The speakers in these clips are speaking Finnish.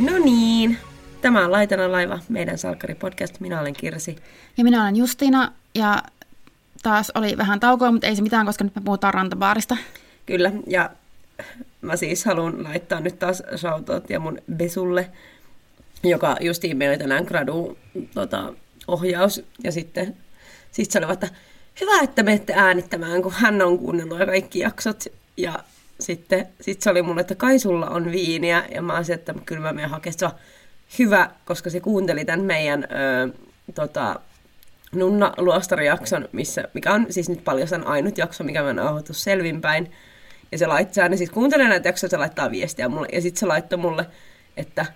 No niin, tämä on Laitana laiva, meidän salkkari-podcast. Minä olen Kirsi. Ja minä olen Justiina ja taas oli vähän taukoa, mutta ei se mitään, koska nyt me puhutaan rantabaarista. Kyllä, ja mä siis haluan laittaa nyt taas shoutout ja mun Besulle, joka justiin meillä oli tänään gradu tota, ohjaus. Ja sitten sit se oli, että hyvä, että menette äänittämään, kun hän on kuunnellut kaikki jaksot. Ja sitten sit se oli mulle, että kai sulla on viiniä. Ja mä olisin, että kyllä mä menen hakemaan hyvä, koska se kuunteli tämän meidän ö, tota, Nunna Luostari-jakson, missä, mikä on siis nyt paljon sen ainut jakso, mikä mä oon selvinpäin. Ja se laittaa, ne siis kuuntelee näitä jaksoja, se laittaa viestiä mulle. Ja sitten se laittoi mulle, että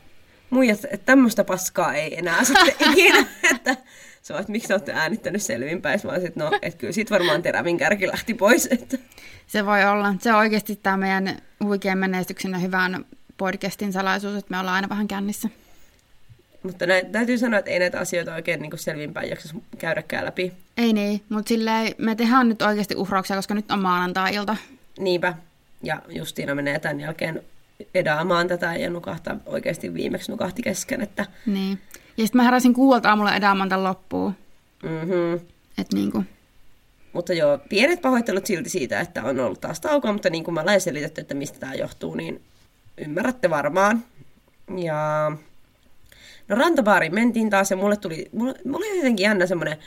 muijat, että tämmöistä paskaa ei enää sitten ikinä. että se on, että miksi olette äänittänyt selvinpäin. Mä olisin, että no, että kyllä sit varmaan terävin kärki lähti pois. Että. Se voi olla. Se on oikeasti tämä meidän huikean menestyksen ja hyvän podcastin salaisuus, että me ollaan aina vähän kännissä. Mutta näin, täytyy sanoa, että ei näitä asioita oikein niin selvinpäin jaksa käydäkään läpi. Ei niin, mutta silleen me tehdään nyt oikeasti uhrauksia, koska nyt on maanantai-ilta. Niinpä. Ja Justiina menee tämän jälkeen edaamaan tätä ja nukahtaa oikeasti viimeksi nukahti kesken. Että... Niin. Ja sitten mä heräsin kuuelta aamulla edaamaan tämän loppuun. Mm-hmm. Et niinku. Mutta joo, pienet pahoittelut silti siitä, että on ollut taas taukoa, mutta niin kuin mä olen selitetty, että mistä tämä johtuu, niin ymmärrätte varmaan. Ja no rantabaariin mentiin taas ja mulle tuli, mulle, mulle oli jotenkin jännä semmoinen,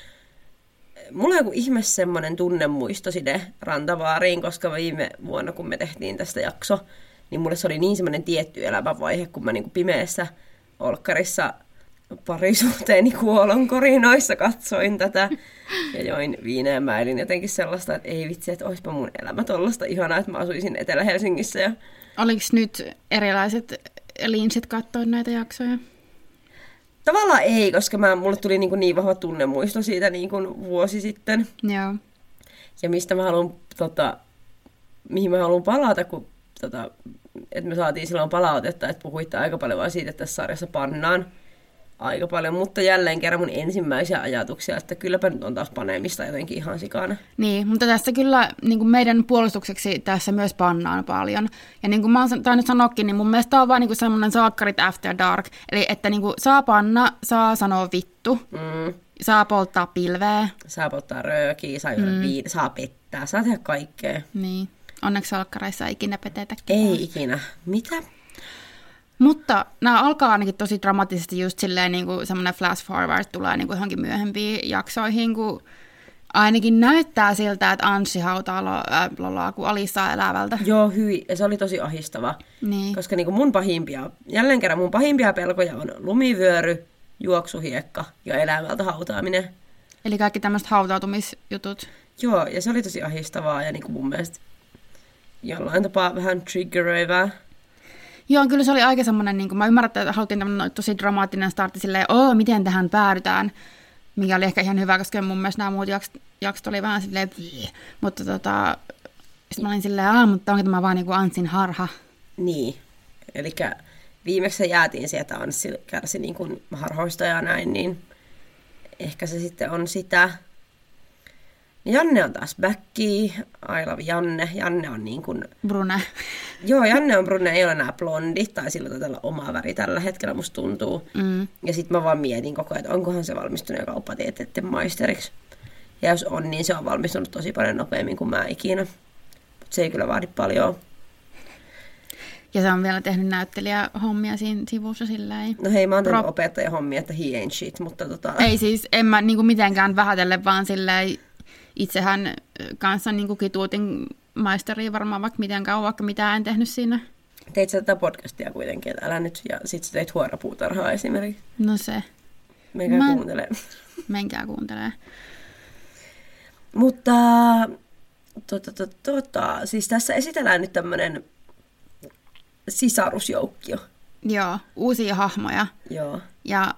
mulla on joku ihme semmoinen tunnemuisto sinne rantabaariin, koska viime vuonna, kun me tehtiin tästä jakso, niin mulle se oli niin semmoinen tietty elämänvaihe, kun mä niin kuin pimeässä olkkarissa parisuhteeni kuolonkorinoissa katsoin tätä ja join viineen mä elin jotenkin sellaista, että ei vitsi, että olisipa mun elämä tollasta ihanaa, että mä asuisin Etelä-Helsingissä. Ja... Oliko nyt erilaiset linsit katsoa näitä jaksoja? Tavallaan ei, koska mä, mulle tuli niin, kuin niin vahva tunnemuisto siitä niin kuin vuosi sitten. Joo. Ja mistä mä haluan, tota, mihin mä haluan palata, kun tota, että me saatiin silloin palautetta, että puhuitte aika paljon vaan siitä, että tässä sarjassa pannaan aika paljon, mutta jälleen kerran mun ensimmäisiä ajatuksia, että kylläpä nyt on taas paneemista jotenkin ihan sikana. Niin, mutta tässä kyllä niin kuin meidän puolustukseksi tässä myös pannaan paljon. Ja niin kuin mä oon tainnut sanoakin, niin mun mielestä tämä on vaan niin kuin semmoinen saakkarit after dark. Eli että niin kuin saa panna, saa sanoa vittu, Mm. saa polttaa pilveä. Saa polttaa röökiä, saa mm. viin, saa pettää, saa tehdä kaikkea. Niin, onneksi salkkareissa ei ikinä petetä ketään. Ei ikinä. Mitä? Mutta nämä alkaa ainakin tosi dramaattisesti just silleen niin kuin semmoinen flash forward tulee niin kuin johonkin myöhempiin jaksoihin, kun ainakin näyttää siltä, että Anssi hautaa lo, äh, lolaa kuin Alissa elävältä. Joo, hyi. Ja se oli tosi ahistava. Niin. Koska niin kuin mun pahimpia, jälleen kerran mun pahimpia pelkoja on lumivyöry, juoksuhiekka ja elämältä hautaaminen. Eli kaikki tämmöiset hautautumisjutut. Joo, ja se oli tosi ahistavaa ja niin kuin mun mielestä jollain tapaa vähän triggeröivää. Joo, kyllä se oli aika semmoinen, niin kuin, mä ymmärrän, että haluttiin tämmöinen tosi dramaattinen startti silleen, oo, miten tähän päädytään, mikä oli ehkä ihan hyvä, koska mun mielestä nämä muut jaksot, jaksot oli vähän silleen, Bleh. mutta tota, sitten mä olin silleen, aah, mutta onko tämä vaan niin kuin Antsin harha? Niin. Eli viimeksi jäätiin sieltä Anssi kärsi niin kuin harhoista ja näin, niin ehkä se sitten on sitä. Janne on taas backi, I love Janne. Janne on niin kuin... Brune. Joo, Janne on brune, ei ole enää blondi, tai sillä tällä oma väri tällä hetkellä musta tuntuu. Mm. Ja sitten mä vaan mietin koko ajan, että onkohan se valmistunut kauppatieteiden maisteriksi. Ja jos on, niin se on valmistunut tosi paljon nopeammin kuin mä ikinä. Mutta se ei kyllä vaadi paljon. Ja se on vielä tehnyt näyttelijähommia siinä sivussa silleen. No hei, mä oon tehnyt Pro- opettaja hommia, että he ain't shit, mutta tota... Ei siis, en mä niinku mitenkään vähätelle, vaan silleen itsehän kanssa niinku kituutin maisteria varmaan vaikka miten kauan, vaikka mitään en tehnyt siinä. Teit sä tätä podcastia kuitenkin, että älä nyt. Ja sit sä teit huorapuutarhaa esimerkiksi. No se, Meikä Mä- kuuntelee. menkää kuuntelee. Mutta tota, tota, tota, siis tässä esitellään nyt tämmöinen sisarusjoukkio. Joo, uusia hahmoja. Joo. Ja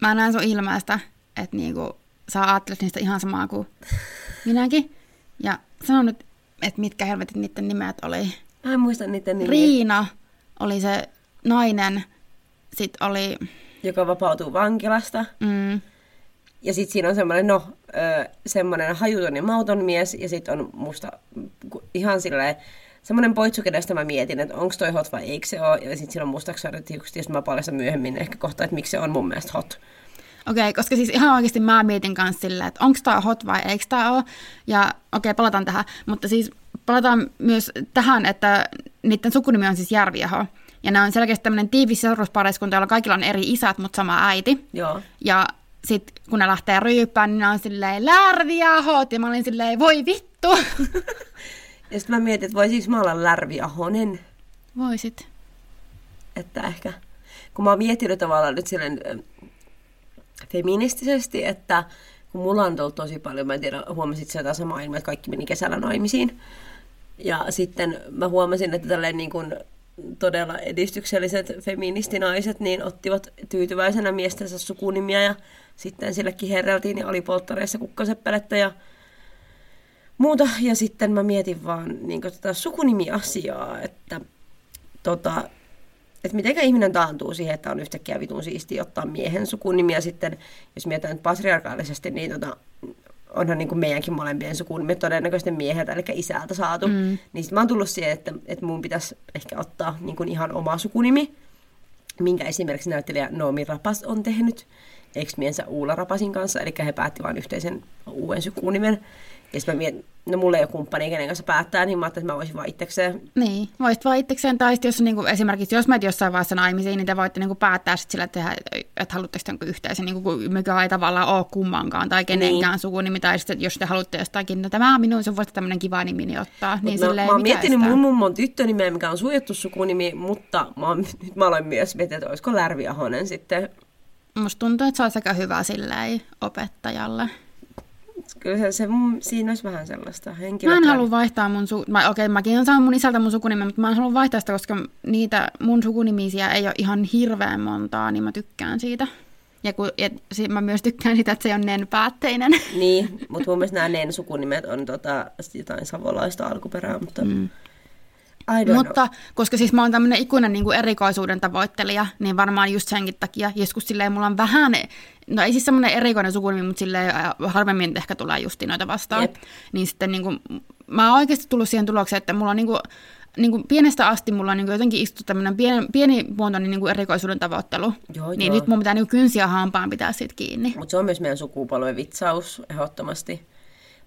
mä näen sun ilmeestä, että niinku, sä ajattelet niistä ihan samaa kuin minäkin. Ja sano nyt, että mitkä helvetit niiden nimet oli. Mä en muista niiden nimiä. Riina oli se nainen, sitten oli... joka vapautuu vankilasta. Mm, Ja sitten siinä on semmoinen, no, semmoinen hajuton ja mauton mies, ja sitten on musta ihan silleen, semmoinen poitsu, kenestä mä mietin, että onko toi hot vai eikö se ole, ja sitten siinä on mustaksi hiukset, josta mä paljastan myöhemmin ehkä kohta, että miksi se on mun mielestä hot. Okei, okay, koska siis ihan oikeasti mä mietin kanssa silleen, että onko tämä hot vai eikö tämä ole. Ja okei, okay, palataan tähän. Mutta siis palataan myös tähän, että niiden sukunimi on siis Järviaho. Ja ne on selkeästi tämmöinen tiivis sisaruspariskunta, jolla kaikilla on eri isät, mutta sama äiti. Joo. Ja sitten kun ne lähtee ryyppään, niin ne on silleen Lärviahot. Ja mä olin silleen, voi vittu. Ja sitten mä mietin, että voisinko mä olla Lärvi Ahonen, Voisit. että ehkä, kun mä oon miettinyt tavallaan nyt silleen feministisesti, että kun mulla on tullut tosi paljon, mä en tiedä, huomasit sä jotain samaa ilmaa, että kaikki meni kesällä naimisiin. Ja sitten mä huomasin, että tälleen niin kuin todella edistykselliset feministinaiset niin ottivat tyytyväisenä miestensä sukunimiä ja sitten sillekin herreltiin ja oli polttareissa kukkaseppelettä ja muuta. Ja sitten mä mietin vaan niin tätä sukunimiasiaa, että tota, että miten ihminen taantuu siihen, että on yhtäkkiä vitun siistiä ottaa miehen sukunimiä sitten, jos mietitään nyt patriarkaalisesti, niin tota, onhan niin kuin meidänkin molempien sukunimet todennäköisesti mieheltä, eli isältä saatu. Mm. Niin sitten mä oon tullut siihen, että, että mun pitäisi ehkä ottaa niin kuin ihan oma sukunimi, minkä esimerkiksi näyttelijä Noomi Rapas on tehnyt ex-miensä Uula Rapasin kanssa, eli he päätti vain yhteisen uuden sukunimen. Ja sitten mä mietin, no mulla ei ole kumppani, kenen kanssa päättää, niin mä ajattelin, että mä voisin vaan itsekseen Niin, voisit vaan itsekseen, tai sit jos niinku, esimerkiksi jos menet jossain vaiheessa naimisiin, niin te voitte niinku päättää sit sillä, että, että haluatteko jonkun yhteisen, niinku, mikä ei tavallaan ole kummankaan tai kenenkään niin. sukunimi, tai sitten jos te haluatte jostakin, no tämä on minun, se on vasta tämmöinen kiva nimi, niin ottaa. Niin mä, silleen, mä oon miettinyt estää? mun mummon tyttönimeä, mikä on suojattu sukunimi, mutta mä, oon, nyt mä aloin myös miettiä, että olisiko Lärvi Ahonen sitten. Musta tuntuu, että se olisi aika hyvä silleen opettajalle. Kyllä se, se mun, siinä olisi vähän sellaista Mä henkilöä. en halua vaihtaa mun su... Okei, okay, mäkin olen saanut mun isältä mun sukunimen, mutta mä en halua vaihtaa sitä, koska niitä mun sukunimisiä ei ole ihan hirveän montaa, niin mä tykkään siitä. Ja, kun, ja si- mä myös tykkään sitä, että se on nen-päätteinen. Niin, mutta mun mielestä nämä Nen sukunimet on tota, jotain savolaista alkuperää, mutta mm. Mutta koska siis mä oon tämmönen ikuinen niin kuin erikoisuuden tavoittelija, niin varmaan just senkin takia joskus silleen mulla on vähän, no ei siis semmoinen erikoinen sukunimi, mutta silleen äh, harvemmin ehkä tulee justi noita vastaan. Jep. Niin sitten niin kuin, mä oon oikeasti tullut siihen tulokseen, että mulla on niin kuin, niin kuin pienestä asti mulla on niin kuin jotenkin istu tämmöinen pieni, pienimuotoinen niin kuin erikoisuuden tavoittelu. Joo, niin joo. nyt mun pitää niin kuin kynsiä hampaan pitää siitä kiinni. Mutta se on myös meidän sukupolven vitsaus, ehdottomasti.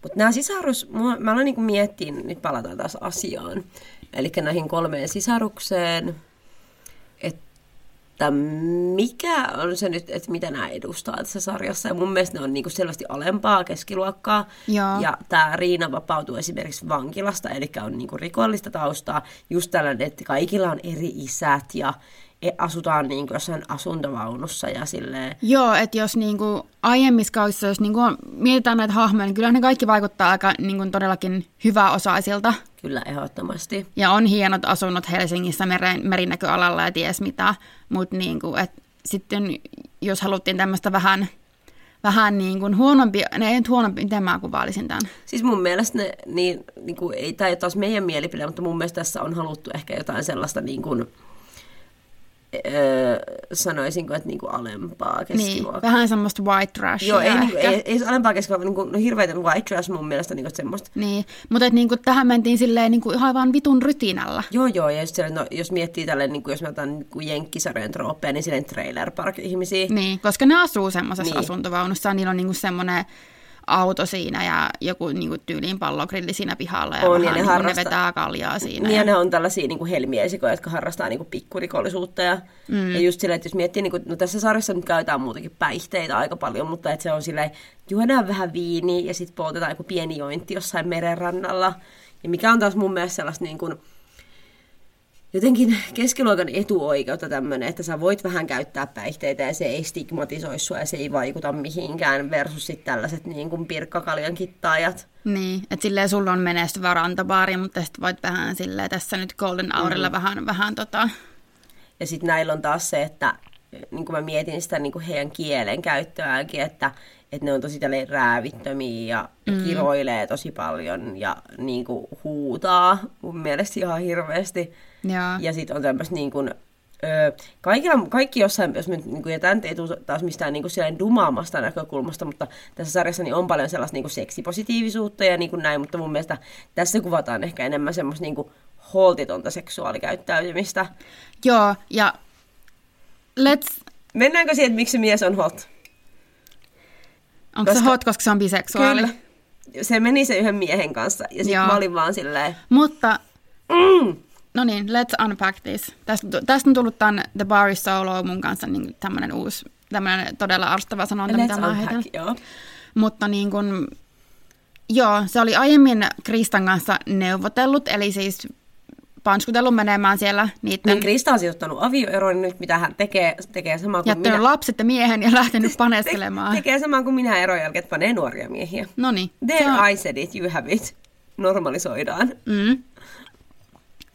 Mutta nämä sisarus, mua- mä aloin niinku miettiä, nyt palataan taas asiaan, eli näihin kolmeen sisarukseen, että mikä on se nyt, että mitä nämä edustaa tässä sarjassa. Ja mun mielestä ne on niinku selvästi alempaa keskiluokkaa. Joo. Ja tämä Riina vapautuu esimerkiksi vankilasta, eli on niinku rikollista taustaa. Just tällainen, että kaikilla on eri isät ja e- asutaan niinku jossain asuntovaunussa ja silleen. Joo, että jos niinku aiemmissa kausissa, jos niinku mietitään näitä hahmoja, niin kyllä ne kaikki vaikuttaa aika niinku todellakin hyväosaisilta. Kyllä, ehdottomasti. Ja on hienot asunnot Helsingissä meren, merinäköalalla ja ties mitä. Mutta niinku, et sitten jos haluttiin tämmöistä vähän, vähän niin kuin huonompi, ne ei nyt huonompi, miten mä kuvailisin tämän. Siis mun mielestä ne, niin, niin kuin, ei tämä ole taas meidän mielipide, mutta mun mielestä tässä on haluttu ehkä jotain sellaista niin kuin, öö, sanoisinko, että niin kuin alempaa Niin, keskiluokkaa. vähän semmoista white trashia Joo, ei, niin kuin, ehkä. ei, ei alempaa keskiluokkaa, niin kuin, no, hirveitä white trash mun mielestä niin kuin, semmoista. Niin, mutta niinku, tähän mentiin silleen niinku ihan vaan vitun rytinällä. Joo, joo, ja just no, jos miettii tälleen, niin kuin, jos mä otan niin kuin jenkkisarjojen trooppeja, niin silleen trailer park ihmisiä. Niin, koska ne asuu semmoisessa Niin. niin. asuntovaunussa, niillä on niinku semmoinen auto siinä ja joku niinku tyyliin pallogrilli siinä pihalla ja, On, ja vähän ne niinku ne harrastaa- vetää kaljaa siinä. Niin ja ja... ne on tällaisia niin kuin helmiesikoja, jotka harrastaa niin kuin pikkurikollisuutta. Ja, mm. ja just silleen, että jos miettii, niin kuin, no tässä sarjassa nyt käytetään muutakin päihteitä aika paljon, mutta että se on silleen, juodaan vähän viiniä ja sitten poltetaan joku pieni jointi jossain merenrannalla. Ja mikä on taas mun mielestä sellaista niin kuin, jotenkin keskiluokan etuoikeutta tämmöinen, että sä voit vähän käyttää päihteitä ja se ei stigmatisoi sua ja se ei vaikuta mihinkään versus sitten tällaiset niin kuin pirkkakaljan kittaajat. Niin, että silleen sulla on menestyvä rantabaari, mutta sitten voit vähän silleen tässä nyt Golden Hourilla mm. vähän, vähän tota... Ja sitten näillä on taas se, että niin kuin mä mietin sitä niin kuin heidän kielen käyttöäänkin, että, että ne on tosi tälleen räävittömiä ja mm. kiroilee tosi paljon ja niin kuin huutaa mun mielestä ihan hirveästi. Ja, Ja sitten on tämmöistä niin kuin, ö, kaikilla, kaikki jossain, jos me niin kuin, ja tämä ei tule taas mistään niin kuin dumaamasta näkökulmasta, mutta tässä sarjassa niin on paljon sellaista niin kuin seksipositiivisuutta ja niin kuin näin, mutta mun mielestä tässä kuvataan ehkä enemmän semmoista niin kuin holtitonta seksuaalikäyttäytymistä. Joo, ja let's... Mennäänkö siihen, että miksi mies on hot? Onko se Koska- hot, koska se on biseksuaali? Kyllä. Se meni se yhden miehen kanssa ja sitten mä olin vaan silleen, Mutta, mm, no niin, let's unpack this. Tästä, tästä on tullut tämän The Bar is Solo mun kanssa niin tämmöinen uusi, tämmöinen todella arstava sanonta, mitä let's mä heitän. unpack, joo. Mutta niin kun, joo, se oli aiemmin Kristan kanssa neuvotellut, eli siis panskutellut menemään siellä niiden, Niin Krista on sijoittanut avioeroon, niin nyt mitä hän tekee, tekee samaa kuin jättänyt minä. lapset ja miehen ja lähtenyt paneskelemaan. Te- tekee samaa kuin minä eron jälkeen, että panee nuoria miehiä. No niin, There on, I said it, you have it. Normalisoidaan. mm,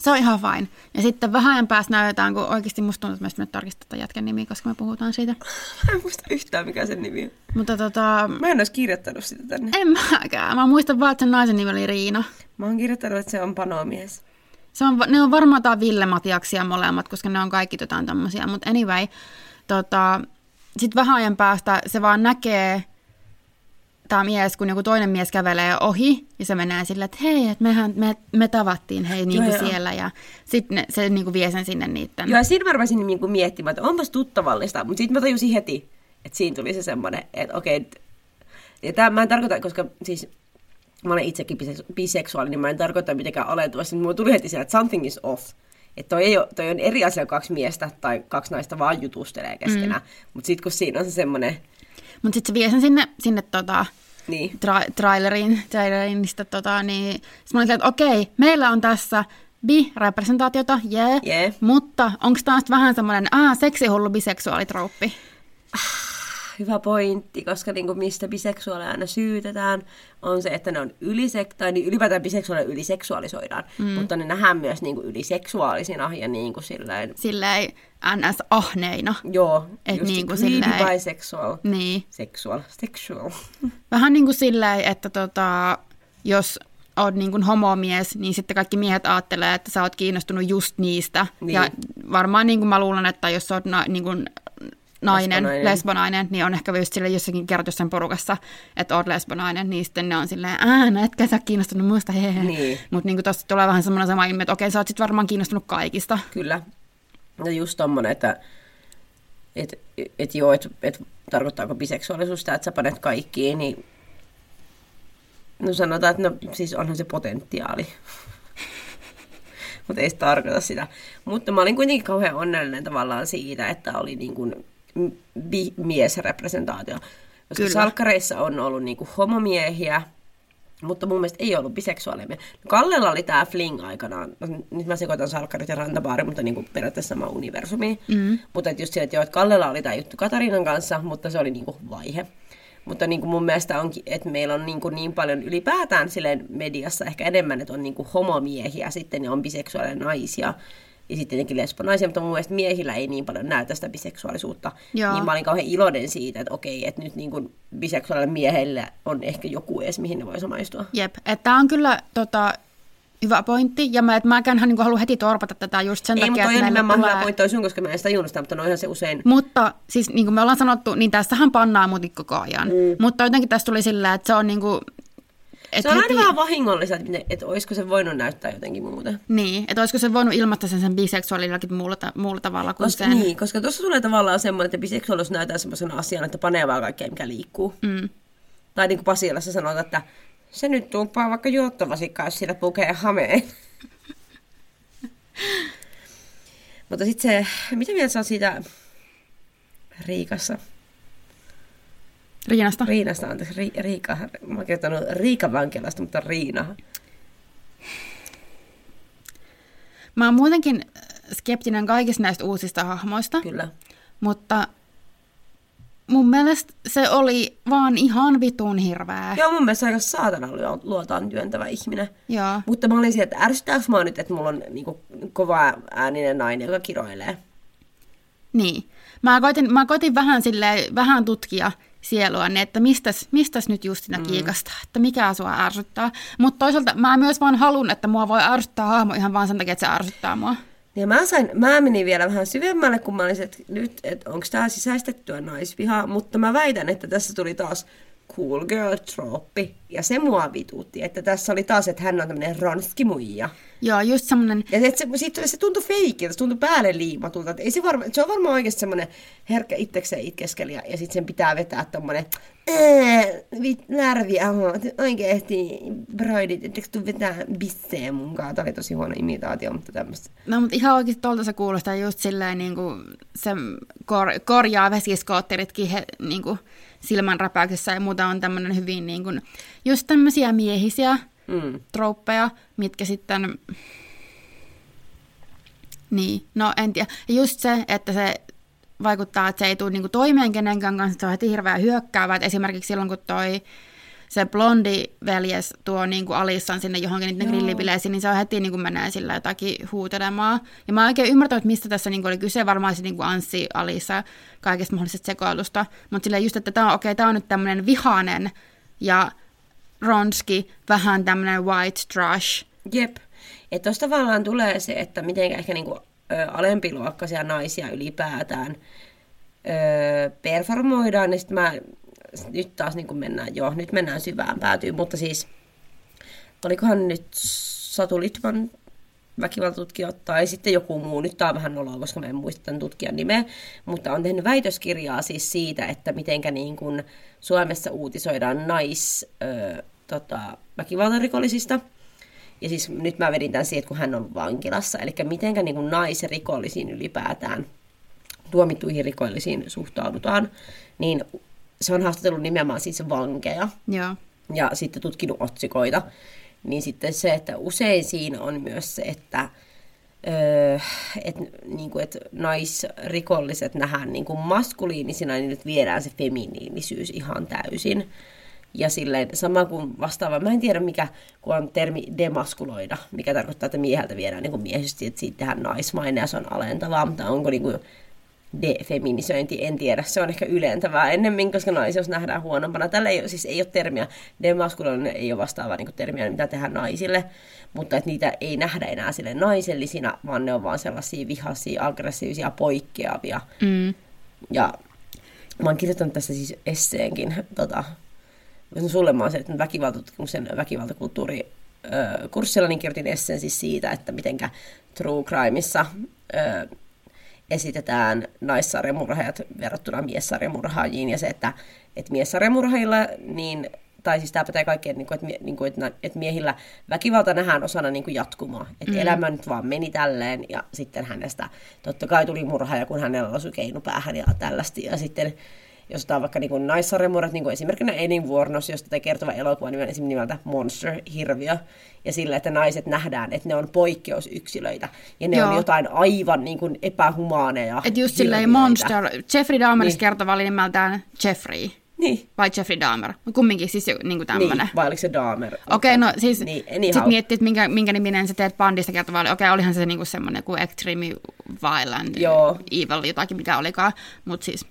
se on ihan fine. Ja sitten vähän ajan päästä näytetään, kun oikeasti musta tuntuu, että meistä nyt tarkistetaan jätkän nimi, koska me puhutaan siitä. Mä en muista yhtään, mikä sen nimi on. Mutta tota, Mä en olisi kirjoittanut sitä tänne. en mäkään. Mä muistan vaan, että sen naisen nimi oli Riina. Mä oon kirjoittanut, että se on panomies. Se on, ne on varmaan jotain Ville Matiaksia molemmat, koska ne on kaikki jotain tämmöisiä. Mutta anyway, tota, sitten vähän ajan päästä se vaan näkee tämä mies, kun joku toinen mies kävelee ohi, ja se menee silleen, että hei, että mehän, me, me tavattiin hei niin kuin siellä, ja sitten se niin kuin vie sen sinne niitten. Joo, ja siinä mä rupesin niinku miettimään, että onpas tuttavallista, mutta sitten mä tajusin heti, että siinä tuli se semmoinen, että okei, et- ja tämä mä en tarkoita, koska siis mä olen itsekin bise- biseksuaali, niin mä en tarkoita mitenkään alentuvasti, mutta mulla tuli heti siellä, että something is off. Että toi, ei ole, toi on eri asia, kaksi miestä tai kaksi naista vaan jutustelee keskenään. Mm. Mutta sitten kun siinä on se semmoinen, Mutta sitten se vie sen sinne, sinne tota, niin, tra- traileriin, traileriin niin, tota, niin sitten mä olin että okei, meillä on tässä bi-representaatiota, jee, yeah, Jee. mutta onko tämä vähän semmoinen, ah, seksihullu biseksuaalitrouppi? Hyvä pointti, koska niinku mistä biseksuaaleja aina syytetään, on se, että ne on ylisek- tai niin ylipäätään biseksuaaleja yliseksuaalisoidaan, mm. mutta ne nähdään myös niinku yliseksuaalisina ja niinku silleen, Silleen ns-ahneina. joo, Et just niinku greedy silleen- bisexual, Niin. sexual, sexual. Vähän niin kuin silleen, että tota, jos oot niin kuin homomies, niin sitten kaikki miehet ajattelee, että sä oot kiinnostunut just niistä. Niin. Ja varmaan niin kuin mä luulen, että jos sä oot na, niin kuin nainen, Lesbonainen. lesbonainen, niin on ehkä just sille jossakin kertoa sen porukassa, että oot lesbonainen, niin sitten ne on silleen, ää, no etkä sä kiinnostunut muista, hehe. Niin. Mutta niin tossa tulee vähän semmoinen sama ilme, että okei, sä oot sit varmaan kiinnostunut kaikista. Kyllä. Ja just tommonen, että et, et joo, et, et, tarkoittaako biseksuaalisuus sitä, että sä panet kaikkiin, niin no sanotaan, että no, siis onhan se potentiaali. Mutta ei se tarkoita sitä. Mutta mä olin kuitenkin kauhean onnellinen tavallaan siitä, että oli niin kuin miesrepresentaatio. Koska Kyllä. Salkkareissa on ollut niin kuin homomiehiä, mutta mun mielestä ei ollut biseksuaaleja. No Kallella oli tää fling aikanaan. Nyt mä sekoitan salkkarit ja rantabaari, mutta niin kuin periaatteessa sama universumi. Mm. Mutta et just se, että joo, että Kallella oli tää juttu Katarinan kanssa, mutta se oli niin kuin vaihe. Mutta niin kuin mun mielestä onkin, että meillä on niin, kuin niin paljon ylipäätään silleen mediassa ehkä enemmän, että on niin kuin homomiehiä sitten ja on biseksuaaleja naisia. Ja sitten tietenkin lesbonaisia, mutta mun mielestä miehillä ei niin paljon näytä sitä biseksuaalisuutta. Joo. Niin mä olin kauhean iloinen siitä, että okei, että nyt niin kuin biseksuaalilla miehellä on ehkä joku edes, mihin ne voi samaistua. Jep, että on kyllä tota, hyvä pointti, ja mä, et mäkään niin halua heti torpata tätä just sen Ei, takia, mutta että nimenomaan tulee... hyvä pointti sun, koska mä en sitä tajunnut sitä, mutta noihan se usein... Mutta siis niin kuin me ollaan sanottu, niin tässähän pannaa mutit koko ajan. Mm. Mutta jotenkin tässä tuli silleen, että se on niin kuin... Et Se on heti, aina vähän vahingollista, että, että olisiko se voinut näyttää jotenkin muuten. Niin, että olisiko se voinut ilmaista sen, sen biseksuaalillakin muulla, ta- muulla tavalla kuin Koska, sen. niin, koska tuossa tulee tavallaan semmoinen, että biseksuaalisuus näyttää semmoisena asiana, että panee vaan kaikkea, mikä liikkuu. Mm. Tai niin kuin Pasilassa sanotaan, että se nyt tuuppaa vaikka juottavasikkaa, jos siitä pukee hameen. Mutta sitten se, mitä mieltä oot siitä Riikassa? Riinasta. Riinasta, anteeksi, Ri, Riika. Mä oon kertonut Riikan vankilasta, mutta Riina. Mä oon muutenkin, skeptinen kaikista näistä uusista hahmoista, Kyllä. mutta mun mielestä se oli vaan ihan vitun hirveä. Joo, mun mielestä aika saatana luo- luotaan työntävä ihminen. Joo. Mutta mä olin sieltä, että mä nyt, että mulla on niinku kova ääninen nainen, joka kiroilee. Niin. Mä koitin, mä koitin vähän, silleen, vähän tutkia sielua, että mistäs, mistäs nyt Justina mm. kiikasta, että mikä sua ärsyttää. Mutta toisaalta mä myös vaan halun, että mua voi ärsyttää hahmo ihan vaan sen takia, että se ärsyttää mua. Ja mä, sain, mä menin vielä vähän syvemmälle, kun mä olisin, että nyt, että onko tämä sisäistettyä naisvihaa, mutta mä väitän, että tässä tuli taas cool girl trooppi. Ja se mua vituutti, että tässä oli taas, että hän on tämmöinen ronski muija. Joo, just semmonen, Ja se, se, se tuntui feikiltä, se tuntui päälle liimatulta. Ei se, varma, se on varmaan oikeasti semmoinen herkkä itsekseen itkeskelijä, ja sitten sen pitää vetää tommonen närvi, oikeesti broidit, etteikö tuu vetää bisseen munkaan. Tämä oli tosi huono imitaatio, mutta tämmöistä. no mutta ihan oikeasti tuolta se kuulostaa just silleen niin kuin se kor, korjaa vesiskootteritkin he, niin kuin silmänräpäyksessä ja muuta on tämmöinen hyvin niin kuin, just tämmöisiä miehisiä Mm. trouppeja, mitkä sitten... Niin, no en tiedä. Ja just se, että se vaikuttaa, että se ei tule niinku toimeen kenenkään kanssa, että se on heti hirveän hyökkäävä. Et esimerkiksi silloin, kun toi se blondi veljes tuo niinku Alissan sinne johonkin niiden grillibileisiin, niin se on heti niinku menee sillä jotakin huutelemaan. Ja mä oikein ymmärtänyt, että mistä tässä niinku oli kyse, varmaan se niinku Anssi Alissa kaikesta mahdollisesta sekoilusta. Mutta sillä just, että tämä on, okay, on nyt tämmöinen vihanen ja ronski, vähän tämmöinen white trash. Jep. Että tuosta tavallaan tulee se, että miten ehkä niinku, ö, alempiluokkaisia naisia ylipäätään ö, performoidaan. Ja sitten mä nyt taas niin mennään, joo, nyt mennään syvään päätyyn, mutta siis olikohan nyt Satu Litman väkivaltatutkija tai sitten joku muu, nyt tämä on vähän noloa, koska mä en muista tämän tutkijan nimeä, mutta on tehnyt väitöskirjaa siis siitä, että mitenkä niin kuin Suomessa uutisoidaan nais, ö, tota, väkivaltarikollisista. Ja siis nyt mä vedin tämän siihen, kun hän on vankilassa, eli mitenkä niin kuin naisrikollisiin ylipäätään, tuomittuihin rikollisiin suhtaudutaan, niin se on haastatellut nimenomaan siis vankeja Joo. ja sitten tutkinut otsikoita, niin sitten se, että usein siinä on myös se, että öö, et, niin kuin, et naisrikolliset nähdään niin kuin maskuliinisina, niin nyt viedään se feminiinisyys ihan täysin. Ja silleen sama kuin vastaava, mä en tiedä mikä, kun on termi demaskuloida, mikä tarkoittaa, että mieheltä viedään niin kuin että siitä tehdään naismainen ja se on alentavaa, mutta onko niin kuin defeminisointi, en tiedä. Se on ehkä ylentävää ennemmin, koska naisuus nähdään huonompana. Tällä ei, siis ei ole termiä, demaskuloinen ei ole vastaavaa niin termiä, mitä tehdään naisille, mutta että niitä ei nähdä enää sille naisellisina, vaan ne on vaan sellaisia vihaisia, aggressiivisia, poikkeavia. Mm. Ja mä oon kirjoittanut tästä siis esseenkin, tota, no sulle mä oon se, että väkivaltatutkimuksen väkivaltakulttuuri kurssilla, niin kirjoitin esseen siis siitä, että mitenkä True Crimeissa ö, esitetään naissarjamurhaajat verrattuna miessarjamurhaajiin, ja se, että, että miessarjamurhaajilla, niin, tai siis tämä pätee kaikkeen, niin kuin, että, niin kuin, että, että miehillä väkivalta nähdään osana niin kuin jatkumoa, että mm. elämä nyt vaan meni tälleen, ja sitten hänestä totta kai tuli murhaaja, kun hänellä osui keinu päähän ja tällaista, ja sitten jos otetaan vaikka niin naissarjamurhat, niin kuin esimerkkinä Enin Vuornos, josta te kertova elokuva nimen, esimerkiksi nimeltä Monster, hirviö, ja sillä, että naiset nähdään, että ne on poikkeusyksilöitä, ja ne Joo. on jotain aivan niin kuin epähumaaneja. Et just silleen. Monster, Jeffrey Dahmerissa Niin. niin. kertova oli nimeltään Jeffrey, Niin, vai Jeffrey Dahmer, kumminkin siis niin tämmöinen. niin, vai oliko se Dahmer? Okei, no siis Niin, niin, sitten miettii, että minkä, minkä niminen se Ted Bundista kertova oli. Okei, olihan se niinku semmoinen kuin extreme violent, Joo. evil jotakin, mikä olikaan. Mutta siis,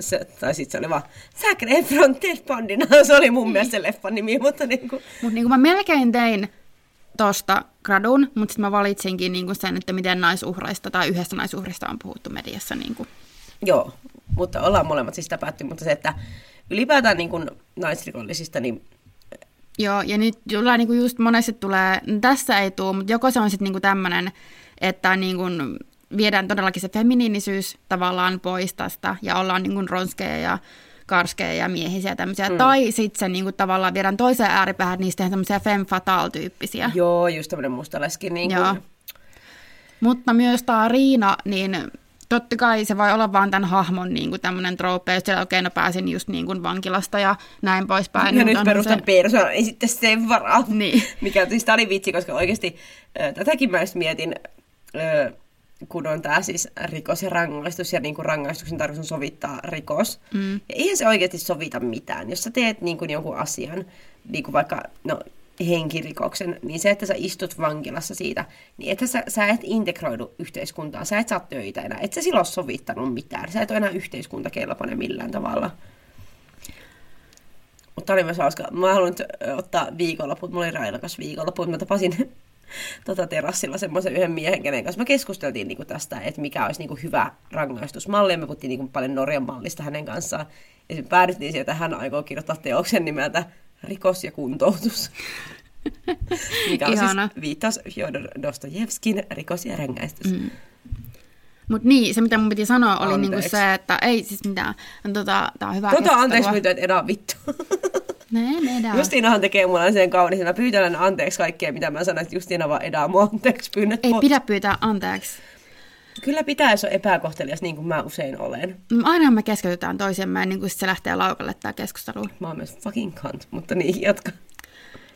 Se, tai sitten se oli vaan Zac Efron Ted Bundina, se oli mun mielestä se leffan nimi, mutta niin kuin, mut niinku mä melkein tein tosta gradun, mutta sitten mä valitsinkin niinku sen, että miten naisuhraista tai yhdestä naisuhrista on puhuttu mediassa. Niinku. joo, mutta ollaan molemmat siis sitä päätty, mutta se, että ylipäätään niin kuin naisrikollisista, niin Joo, ja nyt tulee niinku just monesti tulee, no tässä ei tule, mutta joko se on sitten niinku tämmöinen, että niinku viedään todellakin se feminiinisyys tavallaan pois tästä ja ollaan niinku ronskeja ja karskeja ja miehisiä ja tämmöisiä. Mm. Tai sitten se niinku tavallaan viedään toiseen ääripäähän, niistä tehdään tämmöisiä femme fatale-tyyppisiä. joo, just tämmöinen mustaleski. Niin Joo. kuin, Mutta myös tämä Riina, niin totta kai se voi olla vaan tämän hahmon niin kuin tämmöinen trope, jos siellä okei, no pääsin just niin kuin vankilasta ja näin poispäin. ja mutta nyt perustan se- persoonan, ei sitten sen varaa. Niin. Mikä siis tää oli vitsi, koska oikeasti äh, tätäkin mä just mietin, äh, kun on tämä siis rikos ja rangaistus, ja niin kuin rangaistuksen tarkoitus on sovittaa rikos. Mm. Ja eihän se oikeasti sovita mitään. Jos sä teet niin kuin jonkun asian, niin kuin vaikka no, henkirikoksen, niin se, että sä istut vankilassa siitä, niin että sä, sä et integroidu yhteiskuntaan, sä et saa töitä enää, et sä silloin sovittanut mitään, sä et ole enää yhteiskuntakelpoinen millään tavalla. Mutta oli myös hauska. Mä haluan nyt ottaa viikonloput, mulla oli railakas viikonloppu, mä tapasin tota terassilla semmoisen yhden miehen, kenen kanssa me keskusteltiin niinku tästä, että mikä olisi niinku hyvä rangaistusmalli, ja me puhuttiin niinku paljon Norjan mallista hänen kanssaan. Ja sitten päädyttiin siihen, että hän aikoo kirjoittaa teoksen nimeltä Rikos ja kuntoutus. mikä on siis Ihana. siis viittaus Fyodor Dostojevskin Rikos ja rangaistus. Mm. Mutta niin, se mitä mun piti sanoa oli niinku se, että ei siis mitään. Tota, tää on hyvä Tota anteeksi pyytää, että edä vittu. Nee. Justiinahan tekee mulle sen kaunis, mä pyytän anteeksi kaikkea, mitä mä sanoin, että Justiina vaan edää mua anteeksi pyynnöt. Ei pidä pyytää anteeksi. Kyllä pitää, jos on epäkohtelias, niin kuin mä usein olen. Aina me keskitytään toisemme niin kuin se lähtee laukalle tämä keskustelu. Mä oon myös fucking cunt, mutta niin, jatka.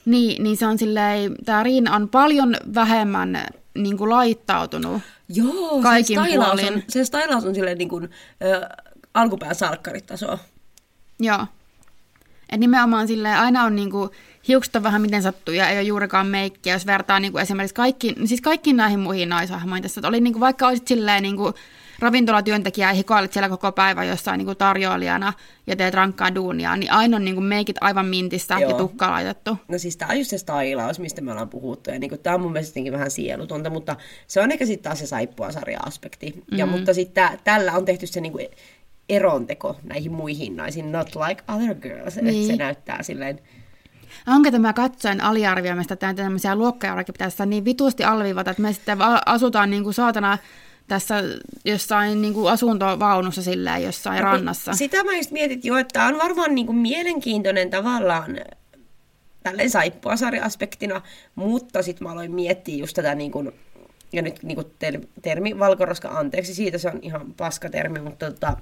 Niin, niin se on silleen, tämä Riina on paljon vähemmän niin kuin laittautunut. Joo, Kaikin sen stylaus puolin. on, sen stylaus on silleen niin kuin, ö, alkupään salkkaritasoa. Joo. Et nimenomaan silleen, aina on niinku, hiukset on vähän miten sattuu ja ei ole juurikaan meikkiä, jos vertaa niinku esimerkiksi kaikki, siis kaikkiin näihin muihin naishahmoihin tässä. Oli niinku, vaikka olisit silleen niinku, ravintolatyöntekijä ja hikoilet siellä koko päivä jossain niinku tarjoilijana ja teet rankkaa duunia, niin aina on niinku meikit aivan mintissä Joo. ja tukka laitettu. No siis tää on just se stylaus, mistä me ollaan puhuttu. Ja niin tää on mun mielestä vähän sielutonta, mutta se on ehkä sitten taas se saippua sarja-aspekti. Mm-hmm. Ja mutta sitten tällä on tehty se niinku eronteko näihin muihin naisiin, not like other girls. Niin. Että Niin. se näyttää silleen, Onko tämä katsoen aliarvioimista, että näitä tämmöisiä luokkajaurakin pitäisi niin vitusti alviivata, että me sitten asutaan niin kuin saatana tässä jossain niin kuin asuntovaunussa silleen jossain rannassa. Sitä mä just mietin, jo, että on varmaan niinku mielenkiintoinen tavallaan tälleen saippua sarja-aspektina, mutta sitten mä aloin miettiä just tätä niin kuin, ja nyt niin kuin ter- termi valkoroska, anteeksi siitä, se on ihan paska termi, mutta tota,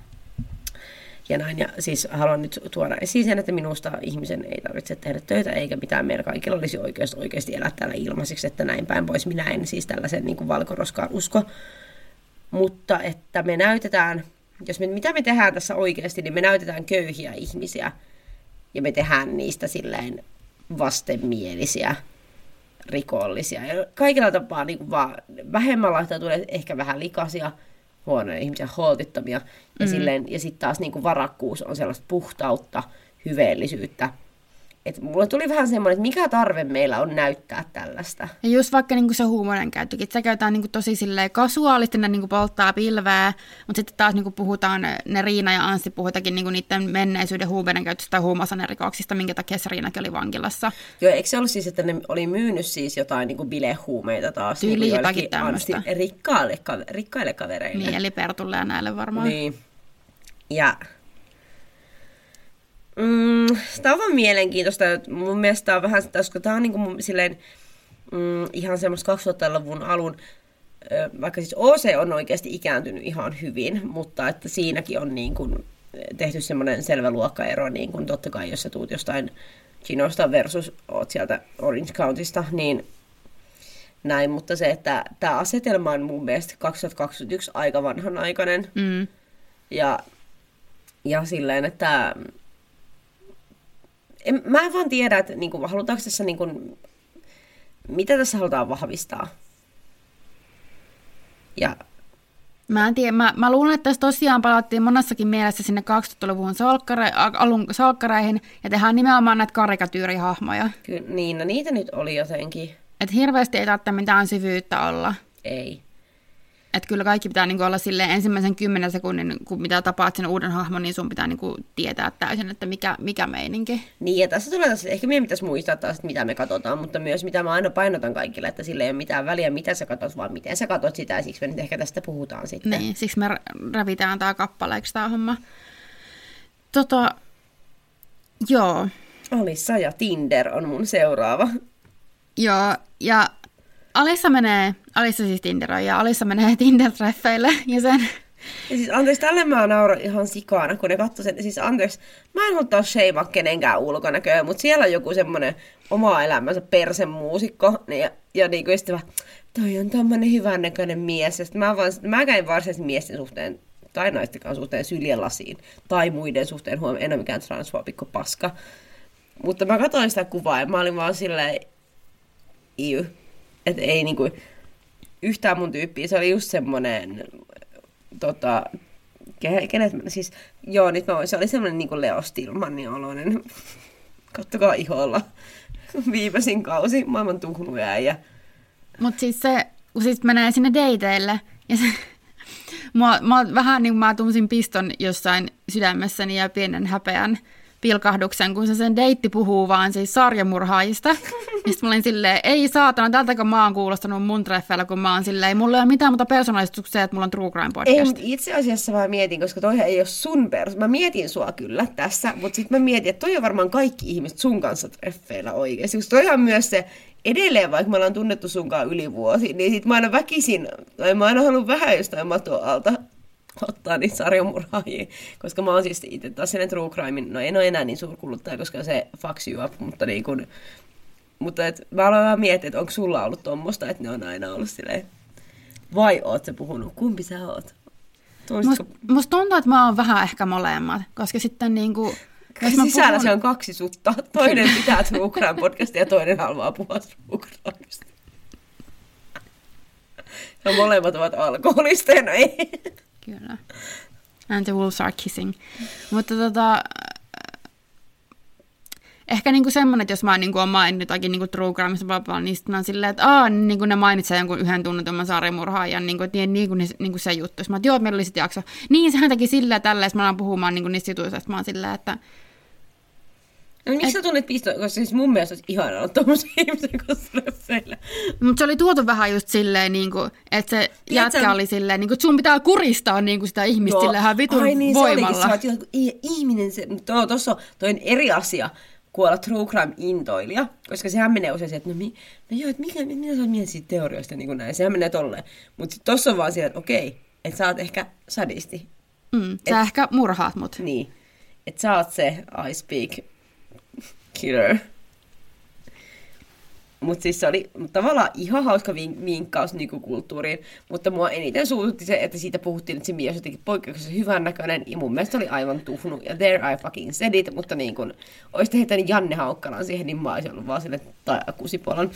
ja näin, ja siis haluan nyt tuoda esiin sen, että minusta ihmisen ei tarvitse tehdä töitä, eikä mitään meillä kaikilla olisi oikeus oikeasti elää täällä ilmaiseksi, että näin päin pois. Minä en siis tällaisen niin kuin valkoroskaan usko, mutta että me näytetään, jos me, mitä me tehdään tässä oikeasti, niin me näytetään köyhiä ihmisiä, ja me tehdään niistä silleen vastenmielisiä rikollisia. Ja kaikilla tapaa niin kuin vaan vähemmän tulee ehkä vähän likaisia, huonoja ihmisiä, holtittomia. Ja, mm. silleen, ja sitten taas niin kuin varakkuus on sellaista puhtautta, hyveellisyyttä. Et mulle tuli vähän semmoinen, että mikä tarve meillä on näyttää tällaista. Ja just vaikka niinku se huumoren käyttökin, että se käytetään niinku tosi silleen kasuaalisti, ne niinku polttaa pilveä, mutta sitten taas niinku puhutaan, ne Riina ja Anssi puhutakin niinku niiden menneisyyden huumeiden käytöstä tai huumausainerikoksista, minkä takia se Riinakin oli vankilassa. Joo, eikö se ollut siis, että ne oli myynyt siis jotain niin kuin bilehuumeita taas Tyyliin niin kuin jotakin tämmöistä. Kaver- rikkaille kavereille. Niin, eli Pertulle ja näille varmaan. Niin. Ja mm, tämä on vaan mielenkiintoista. Mun mielestä tämä on vähän, koska tämä on niin kuin silleen, mm, ihan semmoista 2000-luvun alun, vaikka siis OC on oikeasti ikääntynyt ihan hyvin, mutta että siinäkin on niin kuin tehty semmoinen selvä luokkaero, niin kuin totta kai jos sä tuut jostain Chinosta versus oot sieltä Orange Countysta, niin näin, mutta se, että tämä asetelma on mun mielestä 2021 aika vanhanaikainen, Mm. ja, ja silleen, että en, mä en vaan tiedä, että niin kuin, halutaanko tässä, niin kuin, mitä tässä halutaan vahvistaa. Ja Mä en tiedä, mä, mä luulen, että tässä tosiaan palattiin monessakin mielessä sinne 2000-luvun salkkare, alun salkkareihin ja tehdään nimenomaan näitä karikatyyrihahmoja. kyllä, niin, no niitä nyt oli jotenkin. Että hirveästi ei tarvitse mitään syvyyttä olla. Ei. Että kyllä kaikki pitää niinku olla silleen ensimmäisen kymmenen sekunnin, kun mitä tapaat sen uuden hahmon, niin sun pitää niinku tietää täysin, että mikä, mikä meininki. Niin, ja tässä tulee taas, ehkä meidän pitäisi muistaa taas, että mitä me katsotaan, mutta myös mitä mä aina painotan kaikille, että sillä ei ole mitään väliä, mitä sä katot, vaan miten sä katot sitä, ja siksi me nyt ehkä tästä puhutaan sitten. Niin, siksi me r- revitään tää kappaleeksi tää homma. Tota, joo, Alissa ja Tinder on mun seuraava. joo, ja Alissa menee, Alissa siis Tinderoi, ja Alissa menee Tinder-treffeille, ja sen, Ja siis anteeksi, tälle mä nauran ihan sikana, kun ne katsoi sen. Siis anteeksi, mä en halua taas sheimaa kenenkään ulkonäköä, mutta siellä on joku semmoinen oma elämänsä persemuusikko. Niin, ja, ja niin kuin sitten toi on tommonen hyvännäköinen mies. Ja mä, vaan, mä käyn varsinaisesti miesten suhteen tai naistenkaan suhteen syljelasiin. Tai muiden suhteen, huomioon, en ole mikään transfobikko paska. Mutta mä katsoin sitä kuvaa ja mä olin vaan silleen, iu. Että ei niinku, yhtään mun tyyppiä. Se oli just semmonen, tota, kenet, siis, joo, nyt mä voin, se oli semmonen niinku Leo Stilmanin oloinen. Kattokaa iholla. Viimeisin kausi, maailman tuhnuja ja... Mutta siis se, kun siis menee sinne dateille, ja se, mua, mua, vähän niin kuin mä tunsin piston jossain sydämessäni ja pienen häpeän pilkahduksen, kun se sen deitti puhuu vaan siis sarjamurhaajista. Ja sitten mä olin silleen, ei saatana, tältäkö mä oon kuulostanut mun treffeillä, kun mä oon silleen, mulla ei ole mitään muuta persoonallisuuksia, että mulla on True Crime podcast. Ei, mutta itse asiassa mä mietin, koska toihan ei ole sun perus. Mä mietin sua kyllä tässä, mutta sitten mä mietin, että toi on varmaan kaikki ihmiset sun kanssa treffeillä oikeasti. Koska toi on myös se, edelleen, vaikka me ollaan tunnettu sunkaan yli vuosi, niin sit mä aina väkisin, tai mä aina haluan vähän jostain maton alta ottaa niitä sarjamurhaajia, koska mä oon siis itse taas sen true crime, no en ole enää niin suurkuluttaja, koska se fucks you up, mutta niin kun, mutta et, mä aloin vähän miettiä, että onko sulla ollut tuommoista, että ne on aina ollut silleen, vai oot sä puhunut, kumpi sä oot? Musta, musta tuntuu, että mä oon vähän ehkä molemmat, koska sitten niinku, jos mä sisällä puhun... se on kaksi sutta. Toinen pitää True Crime podcastia ja toinen haluaa puhua True Crimeista. Ja molemmat ovat alkoholisteja, no ei. Kyllä. And the wolves are kissing. Mutta tota, ehkä niinku semmoinen, että jos mä niinku oon maininnut jotakin niinku True Crimeista vapaa, niin sitten mä oon silleen, että aah, niin niinku ne mainitsee jonkun yhden tunnetumman sarjamurhaajan, niinku, että niin, niinku, niinku se juttu. Sitten mä oon, joo, meillä oli sitten jakso. Niin, sehän teki silleen tällä, mä alan puhumaan niinku niistä jutuista, mä oon silleen, että No, miksi Et... sä tunnet pistoa? Koska siis mun mielestä olisi ihanaa olla tommosen ihmisen kanssa Mutta se oli tuotu vähän just silleen, niin kuin, että se Tiedätkö, jätkä oli silleen, niin kuin, että sun pitää kuristaa niin kuin sitä ihmistä no, silleen vitun ai niin, voimalla. Se olikin, ihminen, se, to, tossa on, toi on eri asia kuin olla true crime intoilija, koska sehän menee usein se, että no, mi, no joo, että mikä, mitä sä oot mieltä siitä teorioista, niin kuin näin, sehän menee tolleen. Mutta tossa on vaan siellä, että okei, että sä oot ehkä sadisti. Mm, sä et, ehkä murhaat mut. Niin, että sä oot se I speak killer. Mutta siis se oli tavallaan ihan hauska vink- vinkkaus niinku kulttuuriin, mutta mua eniten suututti se, että siitä puhuttiin, että se mies jotenkin poikkeuksellisen hyvän näköinen, ja mun mielestä oli aivan tuhnu, ja there I fucking said it, mutta niin kun olisi heittänyt Janne Haukkalan siihen, niin mä olisin ollut vaan sille, tai kusipuolan.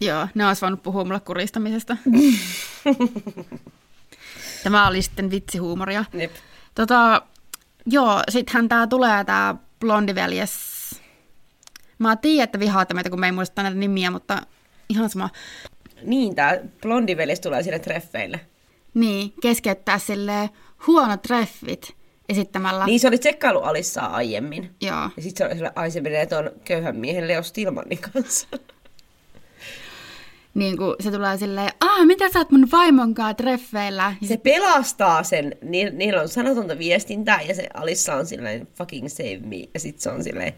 Joo, ne olisi voinut puhua mulle kuristamisesta. Tämä oli sitten vitsihuumoria. Jep. Tota, joo, sittenhän tää tulee tää blondiveljes Mä tiedän, että vihaatte meitä, kun me ei muista näitä nimiä, mutta ihan sama. Niin, tää blondivelis tulee sinne treffeille. Niin, keskeyttää sille huonot treffit esittämällä. Niin, se oli tsekkailu Alissa aiemmin. Joo. Ja sitten se oli sille, ai se menee tuon köyhän miehen Leo Stilmanin kanssa. niin kuin se tulee silleen, ah, mitä sä oot mun vaimonkaan treffeillä? Se pelastaa sen, Ni- niillä on sanotonta viestintää ja se Alissa on silleen fucking save me. Ja sitten se on silleen,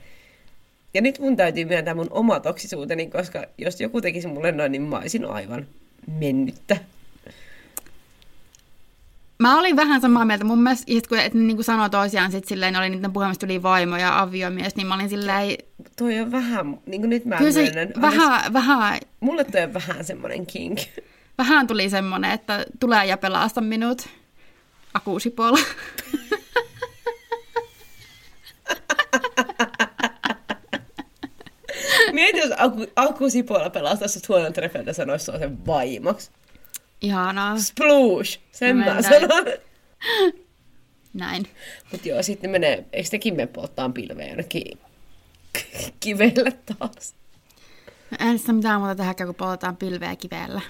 ja nyt mun täytyy myöntää mun oma toksisuuteni, koska jos joku tekisi mulle noin, niin mä olisin aivan mennyttä. Mä olin vähän samaa mieltä. Mun mielestä, kun et, niin kuin sanoi toisiaan, sit silleen, oli niiden puhemista tuli vaimo ja aviomies, niin mä olin silleen... Toi on vähän, niin kuin nyt mä Kyllä se, myönnän, vähän, olis, vähän... Mulle toi on vähän semmoinen king. Vähän tuli semmoinen, että tulee ja pelasta minut. Akuusipuolella. Mieti, jos Aku, Aku Sipola pelastaisi sut huonon treffeiltä sanoisi sua sen vaimoksi. Ihanaa. Sploosh! Sen mä, mä sanon. Näin. Mut joo, sitten menee, eikö tekin mene polttaan pilveä jonnekin kivelle taas? En sitä mitään muuta tehdä, kun poltetaan pilveä kivellä.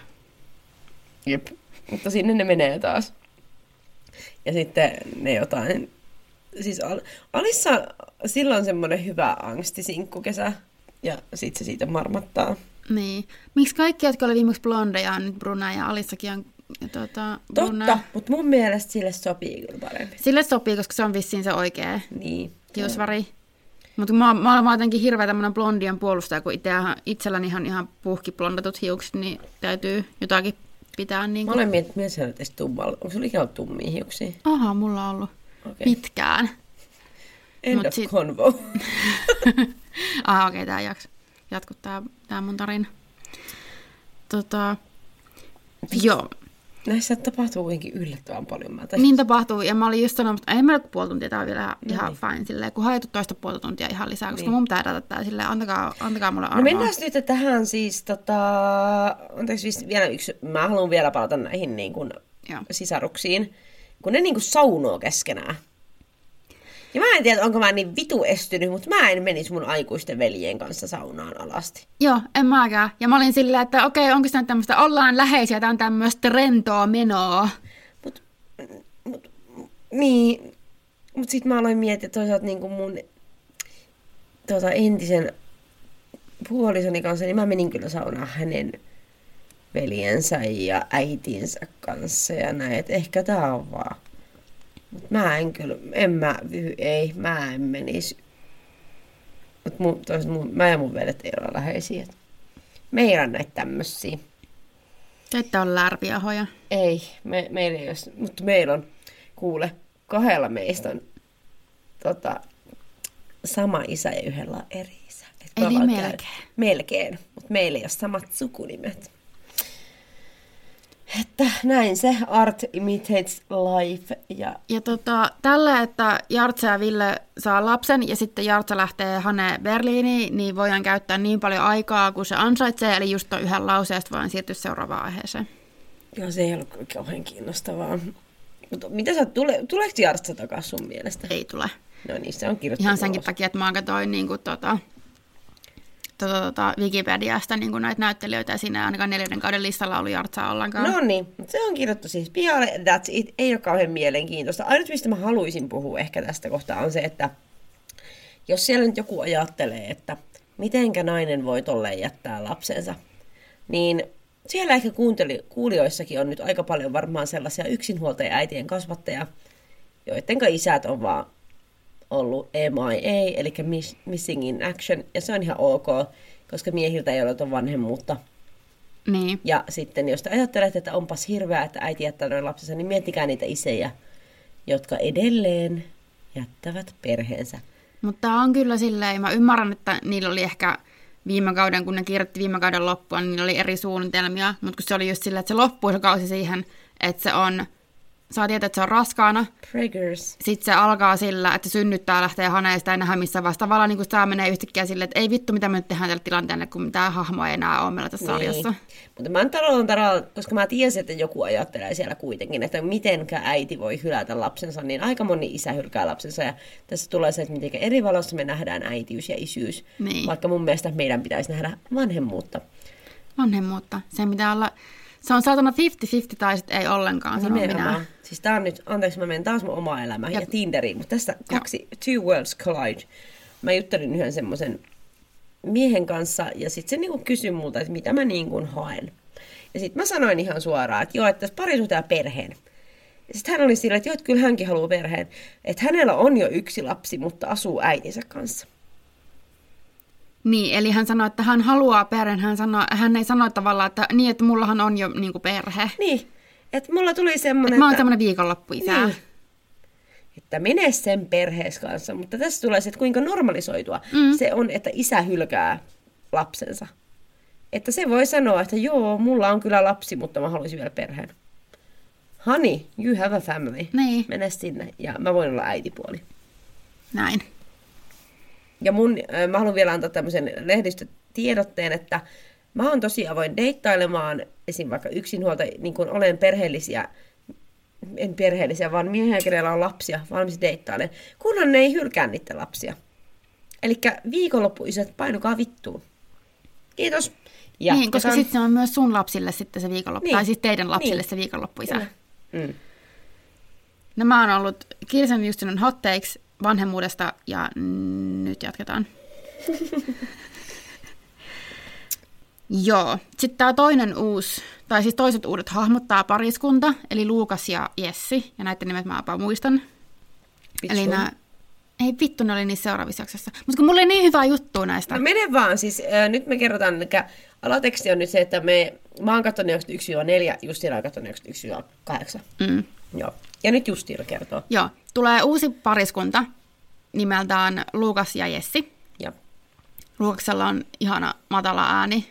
Jep, mutta sinne ne menee taas. Ja sitten ne jotain... Siis Al- Alissa silloin semmoinen hyvä angstisinkkukesä. Ja sitten se siitä marmattaa. Niin. Miksi kaikki, jotka oli viimeksi blondeja, on nyt bruna ja Alissakin on tuota, bruna? Totta, mutta mun mielestä sille sopii kyllä paremmin. Sille sopii, koska se on vissiin se oikea niin, hiusväri. Mutta mä, mä olen jotenkin hirveä tämmöinen blondien puolustaja, kun itse, itselläni ihan, ihan puhki blondatut hiukset, niin täytyy jotakin pitää. Niin Mä kuin... olen miettinyt, että tummalla. Onko sulla ikinä ollut tummia hiuksia? Aha, mulla on ollut okay. pitkään. End Mut of sit- convo. Ah, okei, okay, tää jaks, jatku tää, tää mun tarina. Tota, joo, Näissä tapahtuu kuitenkin yllättävän paljon. Mä niin tapahtuu. Ja mä olin just sanonut, että ei meillä puoli tuntia, tää on vielä ihan niin. fine. Silleen, kun hajatu toista puolta tuntia ihan lisää, koska Niin. mun pitää data tää silleen, antakaa, antakaa mulle No armoa. mennään nyt tähän siis, tota, anteeksi vis- vielä yksi, mä haluan vielä palata näihin niin kuin, Joo. sisaruksiin, kun ne niin kuin saunoo keskenään. Ja mä en tiedä, onko mä niin vitu estynyt, mutta mä en menisi mun aikuisten veljen kanssa saunaan alasti. Joo, en mäkään. Ja mä olin silleen, että okei, onko se nyt tämmöistä, ollaan läheisiä, tää on tämmöistä rentoa menoa. Mut, mut, niin, mutta sitten mä aloin miettiä toisaalta niin kuin mun tota, entisen puolisoni kanssa, niin mä menin kyllä saunaan hänen veljensä ja äitinsä kanssa ja näin, että ehkä tää on vaan. Mä en kyllä, en mä, ei, mä en menisi. Mut mun, toisaalta mun, mä ja mun veljet ei ole läheisiä. et Meidän näitä tämmösiä. Te ette ole lärpiahoja. Ei, me, meillä ei ole, mutta meillä on, kuule, kahdella meistä on tota, sama isä ja yhdellä on eri isä. Et Eli käy- melkein. Melkein, mutta meillä ei ole samat sukunimet. Että näin se art imitates life ja Ja tota, tällä, että Jartsa ja Ville saa lapsen ja sitten Jartsa lähtee Hane Berliiniin, niin voidaan käyttää niin paljon aikaa kuin se ansaitsee, eli just tuon yhden lauseesta voidaan siirtyä seuraavaan aiheeseen. joo, se ei ollut kauhean kiinnostavaa. Mutta mitä sä, tule, tuleeko Jartsa takaisin sun mielestä? Ei tule. No niin, se on kirjoittu. Ihan senkin ulos. takia, että mä katsoin niin kuin, tota, tota, tota, Wikipediasta niin kuin näitä näyttelijöitä ja siinä ainakaan neljännen kauden listalla ollut Jartsaa ollenkaan. No niin, se on kirjoittu siis pihalle, that's it, ei ole kauhean mielenkiintoista. Ainut, mistä mä haluaisin puhua ehkä tästä kohtaa on se, että jos siellä nyt joku ajattelee, että mitenkä nainen voi tolleen jättää lapsensa, niin siellä ehkä kuunteli, kuulijoissakin on nyt aika paljon varmaan sellaisia yksinhuoltaja äitien kasvattajia, joidenka isät on vaan ollut MIA, eli miss- Missing in Action, ja se on ihan ok, koska miehiltä ei ole tuon vanhemmuutta. Niin. Ja sitten jos te ajattelette, että onpas hirveää, että äiti jättää noin lapsensa, niin miettikää niitä isejä, jotka edelleen jättävät perheensä. Mutta on kyllä silleen, mä ymmärrän, että niillä oli ehkä viime kauden, kun ne kirjoitti viime kauden loppua, niin niillä oli eri suunnitelmia, mutta kun se oli just silleen, että se loppui se kausi siihen, että se on, saa tietää, että se on raskaana, Preggers. sitten se alkaa sillä, että synnyttää lähtee haneesta ja nähdä missä vasta. Tavallaan niin kuin tämä menee yhtäkkiä silleen, että ei vittu, mitä me nyt tehdään tällä tilanteella, kun mitään hahmoa ei enää ole meillä tässä sarjassa. Mutta mä tarvitsen tarvitsen, koska mä tiesin, että joku ajattelee siellä kuitenkin, että mitenkä äiti voi hylätä lapsensa, niin aika moni isä hylkää lapsensa. Ja tässä tulee se, että miten eri valossa me nähdään äitiys ja isyys. Niin. Vaikka mun mielestä meidän pitäisi nähdä vanhemmuutta. Vanhemmuutta. Se pitää olla, se on saatana 50-50 tai sitten ei ollenkaan, sanon Nimenomaan. minä. Siis tää on nyt, anteeksi mä menen taas mun omaa elämää ja, Ja- Tinderiin, mutta tässä kaksi, two worlds collide. Mä juttelin yhden semmoisen miehen kanssa ja sitten se niinku kysyi multa, että mitä mä niinku haen. Ja sitten mä sanoin ihan suoraan, että joo, että tässä parisuhteen ja perheen. Sitten hän oli sillä, että joo, että kyllä hänkin haluaa perheen. Että hänellä on jo yksi lapsi, mutta asuu äitinsä kanssa. Niin, eli hän sanoi, että hän haluaa perheen. Hän, sanoi, hän ei sano tavallaan, että niin, että mullahan on jo niin kuin perhe. Niin, että mulla tuli semmoinen, Mä oon että, tämmöinen viikonloppuisä. Niin. että mene sen perhees kanssa. Mutta tässä tulee se, että kuinka normalisoitua mm. se on, että isä hylkää lapsensa. Että se voi sanoa, että joo, mulla on kyllä lapsi, mutta mä haluaisin vielä perheen. Honey, you have a family. Niin. Mene sinne ja mä voin olla äitipuoli. Näin. Ja mun, mä haluan vielä antaa tämmöisen lehdistötiedotteen, että mä oon tosi avoin deittailemaan esim. vaikka yksinhuolta, niin kuin olen perheellisiä, en perheellisiä, vaan miehiä, kenellä on lapsia, valmis deittailemaan, kunhan ne ei hylkää niiden lapsia. Eli viikonloppuisät, painukaa vittuun. Kiitos. Ja niin, koska jatketaan. sitten se on myös sun lapsille sitten se viikonloppu, Niin. niin. tai siis teidän lapsille Niin. niin. se viikonloppuisä. Kyllä. Mm. No mä oon ollut Kirsen Justinen hot takes vanhemmuudesta ja nyt jatketaan. Joo. Sitten tämä toinen uusi, tai siis toiset uudet hahmot, tämä pariskunta, eli Luukas ja Jessi, ja näiden nimet mä jopa muistan. Eli Vitsu. nämä, ei vittu, ne oli niissä seuraavissa jaksossa. Mutta kun mulla oli niin hyvää juttua näistä. No mene vaan, siis äh, nyt me kerrotaan, eli alateksti on nyt se, että me, mä oon katsonut 91-4, Justiina on katsonut 91-8. Mm. Joo. Ja nyt Justiina kertoo. Joo, tulee uusi pariskunta nimeltään Luukas ja Jessi. Ja Luukaksella on ihana matala ääni.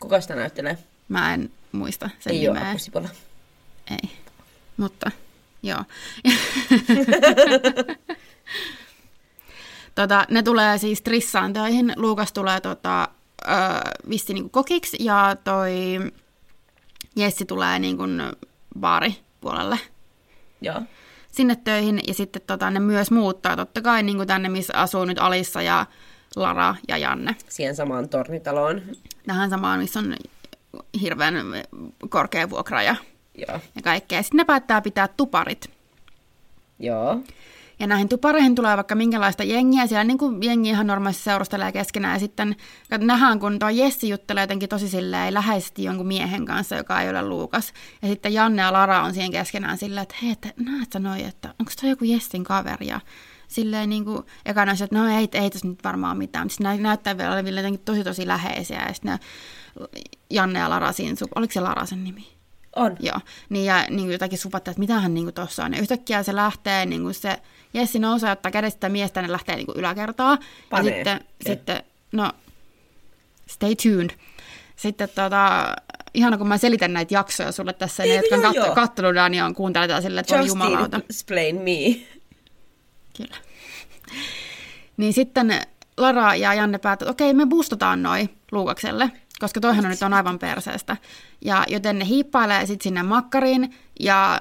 kuka sitä näyttelee? Mä en muista sen Ei ole nimeä. Sipola. Ei, mutta joo. tota, ne tulee siis Trissaan töihin. Luukas tulee tota, ö, vissi niinku kokiksi ja toi Jessi tulee niinku baaripuolelle Joo. sinne töihin. Ja sitten tota, ne myös muuttaa totta kai niinku tänne, missä asuu nyt Alissa ja Lara ja Janne. Siihen samaan tornitaloon. Tähän samaan, missä on hirveän korkea vuokra ja, Joo. ja kaikkea. Sitten ne päättää pitää tuparit. Joo. Ja näihin tupareihin tulee vaikka minkälaista jengiä. Siellä niin kuin jengi ihan normaalisti seurustelee keskenään. Ja sitten nähdään, kun tuo Jessi juttelee jotenkin tosi silleen läheisesti jonkun miehen kanssa, joka ei ole Luukas. Ja sitten Janne ja Lara on siihen keskenään silleen, että hei, että näet sä noi, että onko toi joku Jessin kaveri? Ja silleen niin kuin, eka näissä, että no ei, ei tässä nyt varmaan mitään. Sitten näyttää vielä oleville jotenkin tosi tosi läheisiä. Ja sitten ne Janne ja Lara siinä, oliko se Lara sen nimi? On. Joo, niin ja niin kuin jotakin supattaa, että mitähän niin tuossa on. Ja yhtäkkiä se lähtee, niin kuin se Jessi nousee, ottaa kädestä sitä miestä, ne lähtee niin kuin yläkertaa. Panee. Ja sitten, Okei. sitten, no, stay tuned. Sitten tota, ihana kun mä selitän näitä jaksoja sulle tässä, ne, Eikö jotka on joo, katso, joo. kattonut niin on kuunteletaan silleen, että voi jumalauta. Explain me. Kyllä. Niin sitten Lara ja Janne päättävät, että okei, me boostataan noi Luukakselle, koska toihan on nyt on aivan perseestä. Ja joten ne hiippailee sitten sinne makkariin ja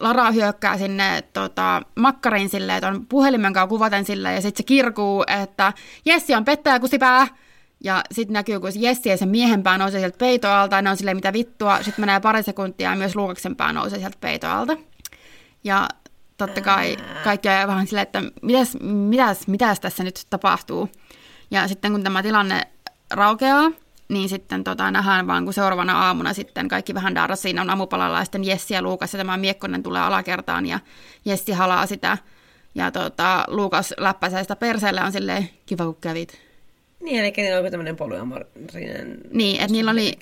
Lara hyökkää sinne tota, makkariin silleen, että on puhelimen kanssa kuvaten silleen, ja sitten se kirkuu, että Jessi on pettäjä kusipää. Ja sitten näkyy, kun Jessi ja sen miehen pää nousee sieltä peitoalta, ja ne on silleen, mitä vittua. Sitten menee pari sekuntia, ja myös Luukaksen pää nousee sieltä peitoalta. Ja totta kai kaikki on vähän silleen, että mitäs, mitäs, mitäs tässä nyt tapahtuu. Ja sitten kun tämä tilanne raukeaa, niin sitten tota, nähdään vaan, kun seuraavana aamuna sitten kaikki vähän darras, siinä on aamupalalla ja sitten Jessi ja Luukas ja tämä Miekkonen tulee alakertaan ja Jessi halaa sitä. Ja tota, Luukas läppäsee sitä perseelle on silleen, kiva kun kävit. Niin, eli niillä on joku tämmöinen polyamorinen... Niin, että niillä oli,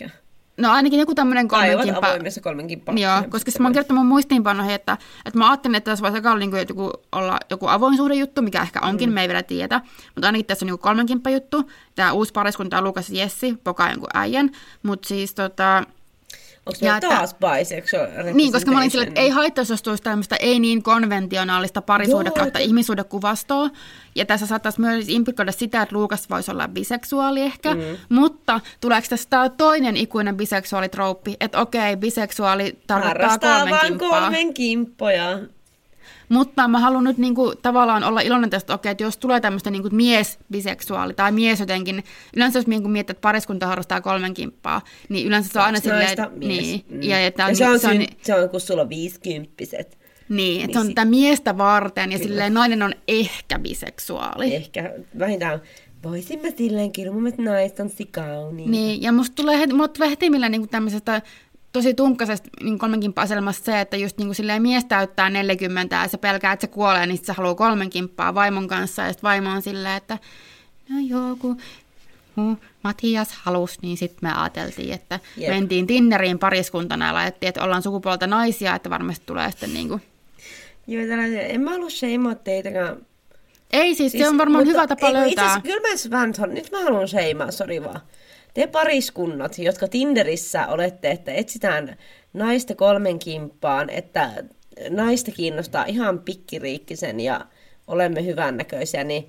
no ainakin joku tämmöinen Kaivat kolmen kimppa- avoimessa kolmen kimppa. Joo, koska mä oon kertonut mun muistiinpanoihin, että, että mä ajattelin, että tässä voisi aika olla, niin kuin, joku, olla joku avoin suhdejuttu, mikä ehkä onkin, mm. me ei vielä tiedä. Mutta ainakin tässä on niin kolmenkimppa juttu. Tämä uusi pariskunta on Lukas Jessi, pokaa jonkun äijän. Mutta siis tota, Onko Ja että- taas bisexual niin, koska mä olin sillä, että ei haittaisi, jos tulisi tämmöistä ei niin konventionaalista parisuhde Joo, kautta että- ihmissuhdekuvastoa. Ja tässä saattaisi myös implikoida sitä, että Luukas voisi olla biseksuaali ehkä. Mm. Mutta tuleeko tässä toinen ikuinen biseksuaalitrouppi, että okei, biseksuaali tarkoittaa kolmen vaan kolmen kimppoja. Mutta mä haluan nyt niinku, tavallaan olla iloinen tästä, okei, että jos tulee tämmöistä niinku, mies-biseksuaali tai mies jotenkin, yleensä jos niinku miettii, että pariskunta harrastaa kolmen kimppaa, niin yleensä se on aina silleen, että- niin, Mm. ja, että ja se, on se on, se on, kun sulla on viisikymppiset. niin, että niin se on tätä miestä varten, ja silleen nainen on ehkä biseksuaali. Ehkä vähintään voisimme silleen kyllä, mun mielestä naiset on sikauni. Niin, ja musta tulee heti, mulle tulee heti millään niin tämmöisestä tosi tunkkaisesta niin kolmenkin asemasta se, että just niin kuin silleen mies täyttää 40 ja se pelkää, että se kuolee, niin se haluaa kolmen kimppaa vaimon kanssa. Ja sitten vaimo on silleen, että no joo, kun kun Matias halusi, niin sitten me ajateltiin, että Jep. Mentiin Tinderiin pariskuntana ja laitettiin, että ollaan sukupuolta naisia, että varmasti tulee sitten niin kuin... Joo, tällaisia, en mä halua sheimaa teitäkään. Ei siis, siis se on varmaan mutta- hyvä tapa ei, Itse löytää. asiassa, kyllä mä vähän sanon- nyt mä haluan sheimaa, sori vaan. Te pariskunnat, jotka Tinderissä olette, että etsitään naista kolmen kimppaan, että naista kiinnostaa ihan pikkiriikkisen ja olemme hyvännäköisiä, niin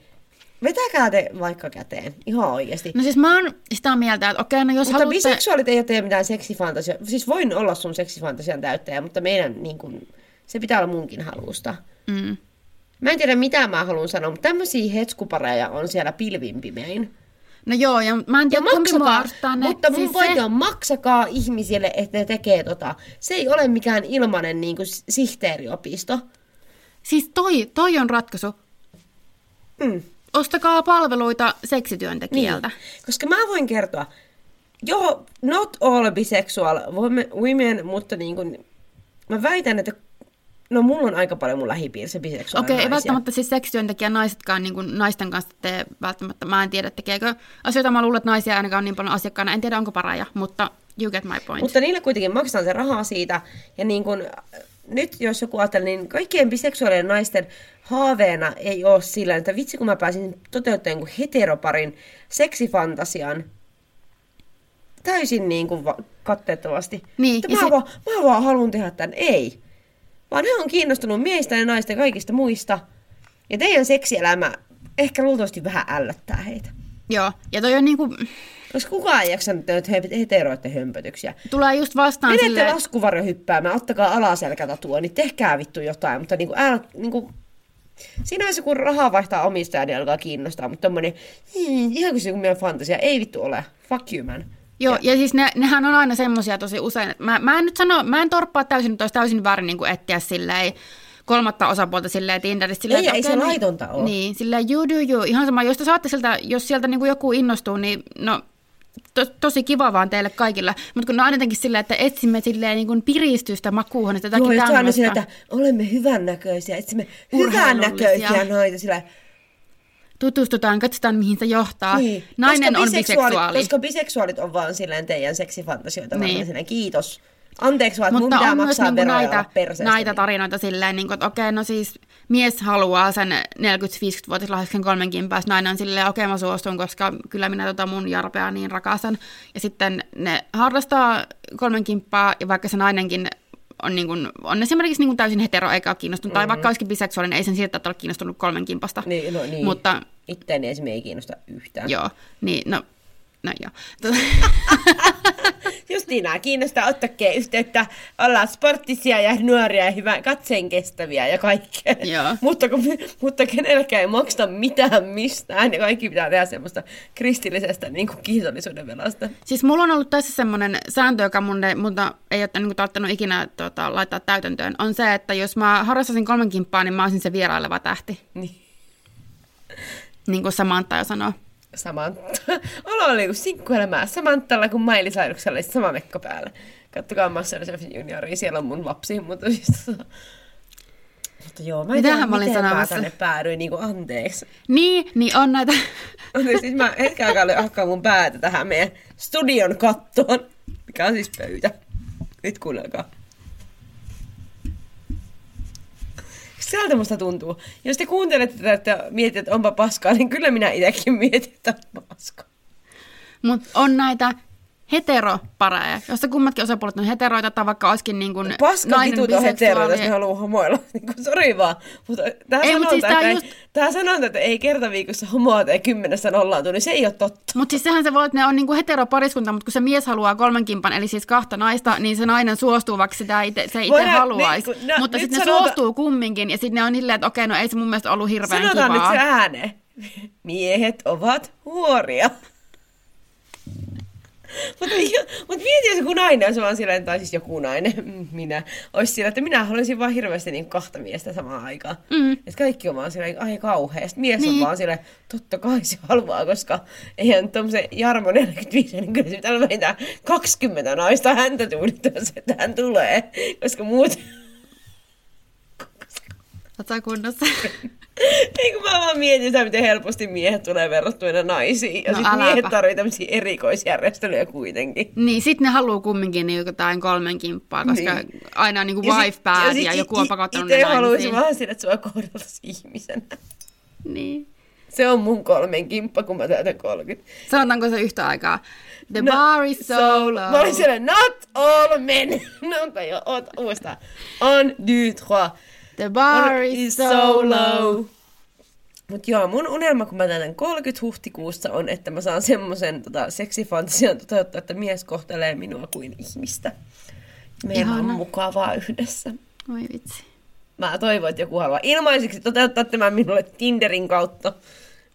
vetäkää te vaikka käteen, ihan oikeasti. No siis mä oon sitä mieltä, että okei, no jos Mutta haluatte... biseksuaalit ei ole tee mitään seksifantasia. Siis voin olla sun seksifantasian täyttäjä, mutta meidän niin kun, se pitää olla munkin halusta. Mm. Mä en tiedä mitä mä haluan sanoa, mutta tämmöisiä hetskupareja on siellä pilvin pimein. No joo, ja mä en Ja tiedä, mua maksakaa, ne. mutta mun siis pointti se, on, maksakaa ihmisille, että ne tekee tota. Se ei ole mikään ilmainen niin kuin, sihteeriopisto. Siis toi, toi on ratkaisu. Mm. Ostakaa palveluita seksityöntekijältä. Niin. Koska mä voin kertoa, joo, not all bisexual women- women, mutta niin kuin, mä väitän, että No mulla on aika paljon mun lähipiirissä biseksuaalisia Okei, ei naisia. välttämättä siis seksityöntekijä naisetkaan niin kuin naisten kanssa tee välttämättä. Mä en tiedä, tekeekö asioita. Mä luulen, että naisia ainakaan on niin paljon asiakkaana. En tiedä, onko paraja, mutta you get my point. Mutta niille kuitenkin maksetaan se rahaa siitä. Ja niin kun, äh, nyt jos joku ajattelee, niin kaikkien biseksuaalien naisten haaveena ei ole sillä, että vitsi kun mä pääsin toteuttamaan jonkun heteroparin seksifantasian täysin niin kuin va- katteettavasti. Niin, mä, se- vaan, mä vaan haluan tehdä tämän. Ei. Vaan he on kiinnostunut miehistä ja naista ja kaikista muista. Ja teidän seksielämä ehkä luultavasti vähän ällöttää heitä. Joo, ja toi on niin kuin, Koska kukaan ei jaksa nyt heteroiden hömpötyksiä. tulee just vastaan Menette silleen, laskuvarjo hyppäämään, ottakaa alaselkätatua, niin tehkää vittu jotain, mutta niinku, älä, niinku, siinä vaiheessa kun rahaa vaihtaa omistajan, niin alkaa kiinnostaa, mutta tommonen, ihan kuin se joku meidän fantasia, ei vittu ole, fuck you man. Joo, ja siis ne, nehän on aina semmosia tosi usein, että mä, mä en nyt sano, mä en torppaa täysin, että olisi täysin väärin niin kuin etsiä silleen, kolmatta osapuolta silleen Tinderistä. Silleen, Ei, että ei okei, se niin- laitonta ole. Niin, silleen you do you. Ihan sama, jos te saatte sieltä, jos sieltä niin kuin joku innostuu, niin no to, tosi kiva vaan teille kaikille. Mutta kun ne on jotenkin silleen, että etsimme silleen niin kuin piristystä makuuhun, että jotakin Joo, tämmöistä. sillä, että olemme hyvännäköisiä, etsimme hyvännäköisiä naita, sillä Tutustutaan, katsotaan mihin se johtaa. Niin. Nainen koska on biseksuaali. Koska biseksuaalit on vaan silleen teidän seksifantasioita, niin. Niin. vaan silleen kiitos. Anteeksi vaan, mun Mutta pitää on myös niinku näitä, näitä, perseestä. näitä tarinoita silleen, niinku, että okei, no siis mies haluaa sen 40-50-vuotislahjaksen kolmenkin päästä, nainen on silleen, okei mä suostun, koska kyllä minä tota mun jarpea niin rakastan. Ja sitten ne harrastaa kolmen kimppaa, ja vaikka se nainenkin on, niin kuin, on esimerkiksi niin kuin täysin hetero eikä ole kiinnostunut, mm-hmm. tai vaikka olisikin biseksuaalinen, ei sen siltä, että ole kiinnostunut kolmen kimpasta. Niin, no niin. Mutta Itteeni esimerkiksi ei kiinnosta yhtään. joo, niin no, no joo. Justiin nämä kiinnostaa ottakeen yhteyttä. Ollaan sporttisia ja nuoria ja hyvä, katseen kestäviä ja kaikkea. Joo. mutta, kun, mutta kenelläkään ei maksa mitään mistään ja kaikki pitää tehdä semmoista kristillisestä niin kuin kiitollisuuden velasta. Siis mulla on ollut tässä semmoinen sääntö, joka mun ei, mutta ei ole niin tarttunut ikinä tota, laittaa täytäntöön, on se, että jos mä harrastasin kolmen kimppaa, niin mä olisin se vieraileva tähti. Niin. Niin kuin Samantha jo sanoo. Samantha. Olo oli kuin sinkkuelämää Samanthalla kuin Miley Cyruksella oli sama mekko päällä. Kattokaa Masterchef Junioria, siellä on mun lapsi, mutta siis... Mutta joo, mä en tiedä, mä olin miten mä sanomassa? tänne päädyin, niin kuin anteeksi. Niin, niin on näitä... Anteeksi, siis mä hetken aikaa löin hakkaa mun päätä tähän meidän studion kattoon, mikä on siis pöytä. Nyt kuunnelkaa. Sieltä musta tuntuu. Jos te kuuntelette tätä että mietitte, että onpa paskaa, niin kyllä minä itsekin mietin, että onpa paskaa. Mutta on näitä heteropareja, jossa kummatkin osapuolet on heteroita, tai vaikka olisikin niin kuin Paska nainen on heteroita, jos ne haluaa homoilla. Niin kuin, sori vaan. Mutta tähän Ei, siis sanonta, tää että, just- tähän sanonta, että ei kerta viikossa homoa tai kymmenessä nollaantu, niin se ei ole totta. Mutta siis sehän se voi, että ne on niinku heteropariskunta, mutta kun se mies haluaa kolmen kimpan, eli siis kahta naista, niin se nainen suostuu, vaikka sitä ite, se itse haluaisi. niin, no, mutta sitten ne sanota- suostuu kumminkin, ja sitten ne on silleen, että okei, no ei se mun mielestä ollut hirveän Sanotaan kivaa. nyt se ääneen. Miehet ovat huoria. Mutta mut mieti, jos joku nainen on vaan silleen, tai siis joku nainen, minä, olisi sillä, että minä haluaisin vaan hirveästi niin kahta miestä samaan aikaan. Mm. Että kaikki on vaan silleen, ai kauhea. Sitten mies niin. on vaan silleen, totta kai se haluaa, koska eihän tommosen Jarmo 45, niin kyllä se pitää olla vähintään 20 naista häntä tuudittaessa, että hän tulee. Koska muut, Oletko kunnossa? Ei kun mä vaan mietin sitä, miten helposti miehet tulee verrattuina naisiin. Ja No no, sitten miehet tarvitsee tämmöisiä erikoisjärjestelyjä kuitenkin. niin, sitten ne haluaa kumminkin niin jotain kolmen kimppaa, koska Niin. aina on niin Ja wife bad sit ja, joku on pakottanut ne haluaisin naimisiin. vaan sille, että sua kohdeltaisiin ihmisenä. Niin. Se on mun kolmen kimppa, kun mä täytän 30. Sanotaanko se yhtä aikaa? The bar is so low. Mä olin siellä, not all men. no, tai jo, oot uudestaan. On, deux, trois. The bar On- is so low. Mut joo, mun unelma, kun mä täytän 30 huhtikuussa, on, että mä saan semmoisen tota, seksifantasian toteuttaa, että mies kohtelee minua kuin ihmistä. Meillä on Ihana. mukavaa yhdessä. Oi vitsi. Mä toivon, että joku haluaa ilmaiseksi toteuttaa tämän minulle Tinderin kautta.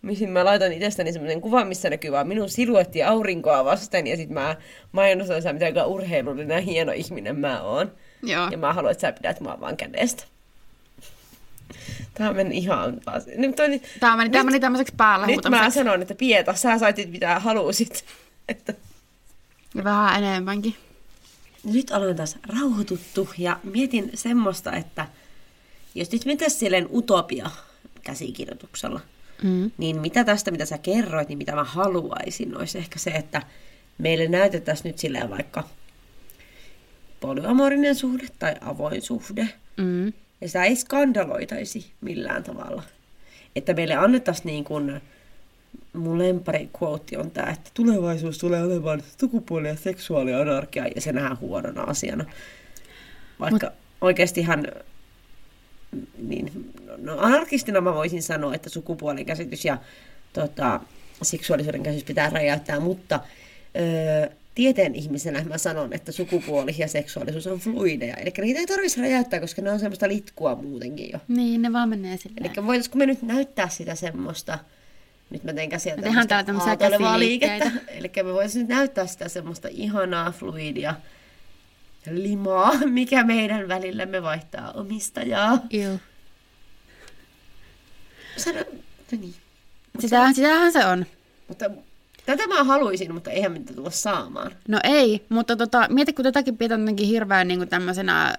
Mihin mä laitan itsestäni semmoisen kuvan, missä näkyy vaan minun siluetti aurinkoa vasten. Ja sit mä mainostan sitä, miten urheilullinen ja hieno ihminen mä oon. Joo. Ja mä haluan, että sä pidät mua vaan kädestä. Tää meni ihan taas. Nyt on, Tämä meni, tämä meni tämmöiseksi päällä nyt mä sanon, että Pieta, sä saitit mitä halusit. Että Ja vähän enemmänkin. nyt olen taas rauhoituttu ja mietin semmoista, että jos nyt mentäisiin silleen utopia-käsikirjoituksella, Mm. niin mitä tästä, mitä sä kerroit, niin mitä mä haluaisin, olisi ehkä se, että meille näytettäisiin nyt silleen vaikka polyamorinen suhde tai avoin suhde, Mm. Ja sitä ei skandaloitaisi millään tavalla. Että meille annettaisiin niin kuin, mun lempari quote on tämä, että tulevaisuus tulee olemaan sukupuoli- ja seksuaalianarkia, ja se nähdään huonona asiana. Vaikka Mut... oikeastihan, niin, no anarkistina mä voisin sanoa, että sukupuolen käsitys ja tota, seksuaalisuuden käsitys pitää räjäyttää, mutta öö, tieteen ihmisenä mä sanon, että sukupuoli ja seksuaalisuus on fluideja. Eli niitä ei tarvitsisi räjäyttää, koska ne on semmoista litkua muutenkin jo. Niin, ne vaan menee silleen. Eli voitaisiko me nyt näyttää sitä semmoista, nyt mä teen käsiä tämmöisiä aaltoilevaa liikettä. Eli me voitaisiin nyt näyttää sitä semmoista ihanaa fluidia limaa, mikä meidän välillämme vaihtaa omistajaa. Joo. Sano, no niin. Sitä, sitähän se on. Mutta tätä mä haluaisin, mutta eihän me tätä tulla saamaan. No ei, mutta tota, mieti, kun tätäkin pidetään jotenkin hirveän niin tämmöisenä,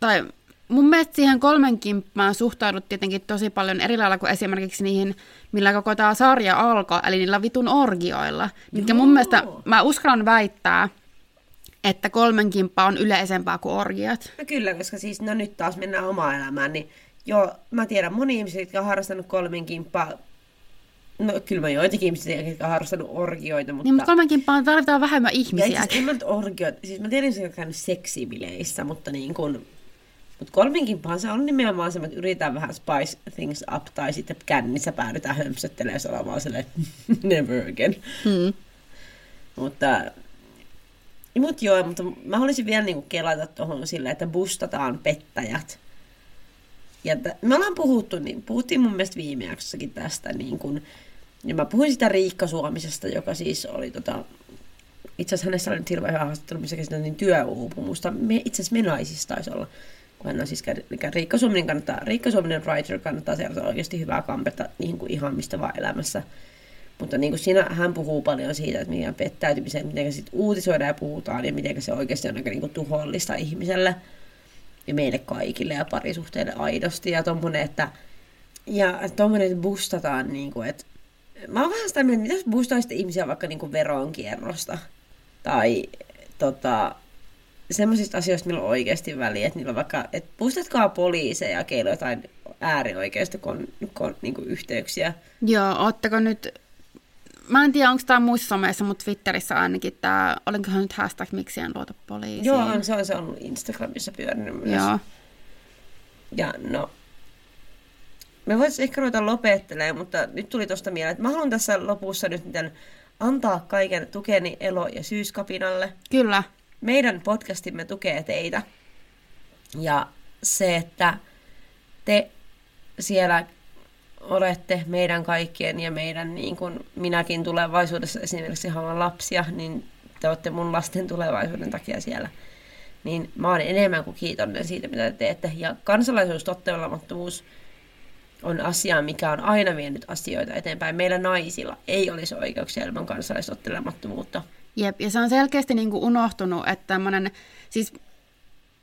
tai mun mielestä siihen kolmen kimppaan suhtaudut tietenkin tosi paljon eri lailla kuin esimerkiksi niihin, millä koko tämä sarja alkoi, eli niillä vitun orgioilla. Mitkä mun mielestä, mä uskallan väittää, että kolmen kimppa on yleisempää kuin orgiat. No kyllä, koska siis no nyt taas mennään omaan elämään, niin joo, mä tiedän moni ihmisiä, jotka on harrastanut kolmen kimppaa. No kyllä mä joitakin ihmisiä, jotka on harrastanut orgioita, mutta... Niin, mutta kolmen kimppaan tarvitaan vähemmän Ja ihmisiä. asiassa en mä nyt orgiot, siis mä tiedän, että se on käynyt seksibileissä, mutta niin kuin, mutta kolminkimpahan se on nimenomaan se, että yritetään vähän spice things up, tai sitten kännissä päädytään hömpsöttelemään ja sanomaan silleen, never again. Hmm. Mutta, mut joo, mutta mä haluaisin vielä niinku kelata tuohon silleen, että bustataan pettäjät. Ja t- me ollaan puhuttu, niin puhuttiin mun mielestä viime jaksossakin tästä, niin kun, ja mä puhuin sitä Riikka Suomisesta, joka siis oli tota, itse asiassa hänessä oli nyt hirveän hyvä haastattelu, missä käsiteltiin työuupumusta. Me, itse asiassa me naisissa taisi olla, kun hän on siis kä- eli Riikka Suominen kannattaa, Riikka Suominen writer kannattaa seurata oikeasti hyvää kampetta niin kuin ihan mistä vaan elämässä. Mutta niin kuin siinä hän puhuu paljon siitä, että mikä pettäytymiseen, miten sit uutisoidaan ja puhutaan ja miten se oikeasti on aika niin kuin tuhollista ihmiselle meille kaikille ja parisuhteille aidosti ja tommonen, että ja tommonen, että bustataan niin kuin, että mä oon vähän sitä mieltä, että mitä jos bustaisitte ihmisiä vaikka niin kuin veronkierrosta tai tota, semmoisista asioista, millä on oikeasti väliä, että niillä on vaikka, että bustatkaa poliiseja, keillä jotain äärioikeista kon, kon, niin kuin yhteyksiä. Joo, ootteko nyt... Mä en tiedä, onko tämä muissa someissa, mutta Twitterissä ainakin tämä, olenkohan nyt hashtag miksi en luota poliisiin. Joo, se on se on Instagramissa pyörinyt myös. Joo. Ja no, me voitaisiin ehkä ruveta lopettelemaan, mutta nyt tuli tuosta mieleen, että mä haluan tässä lopussa nyt miten antaa kaiken tukeni elo- ja syyskapinalle. Kyllä. Meidän podcastimme tukee teitä. Ja se, että te siellä olette meidän kaikkien ja meidän, niin kuin minäkin tulevaisuudessa esimerkiksi haluan lapsia, niin te olette mun lasten tulevaisuuden takia siellä. Niin mä oon enemmän kuin kiitollinen siitä, mitä te teette. Ja kansalaisuus tottelemattomuus on asia, mikä on aina vienyt asioita eteenpäin. Meillä naisilla ei olisi oikeuksia ilman kansalaistottelemattomuutta. Jep, ja se on selkeästi niin kuin unohtunut, että tämmöinen, siis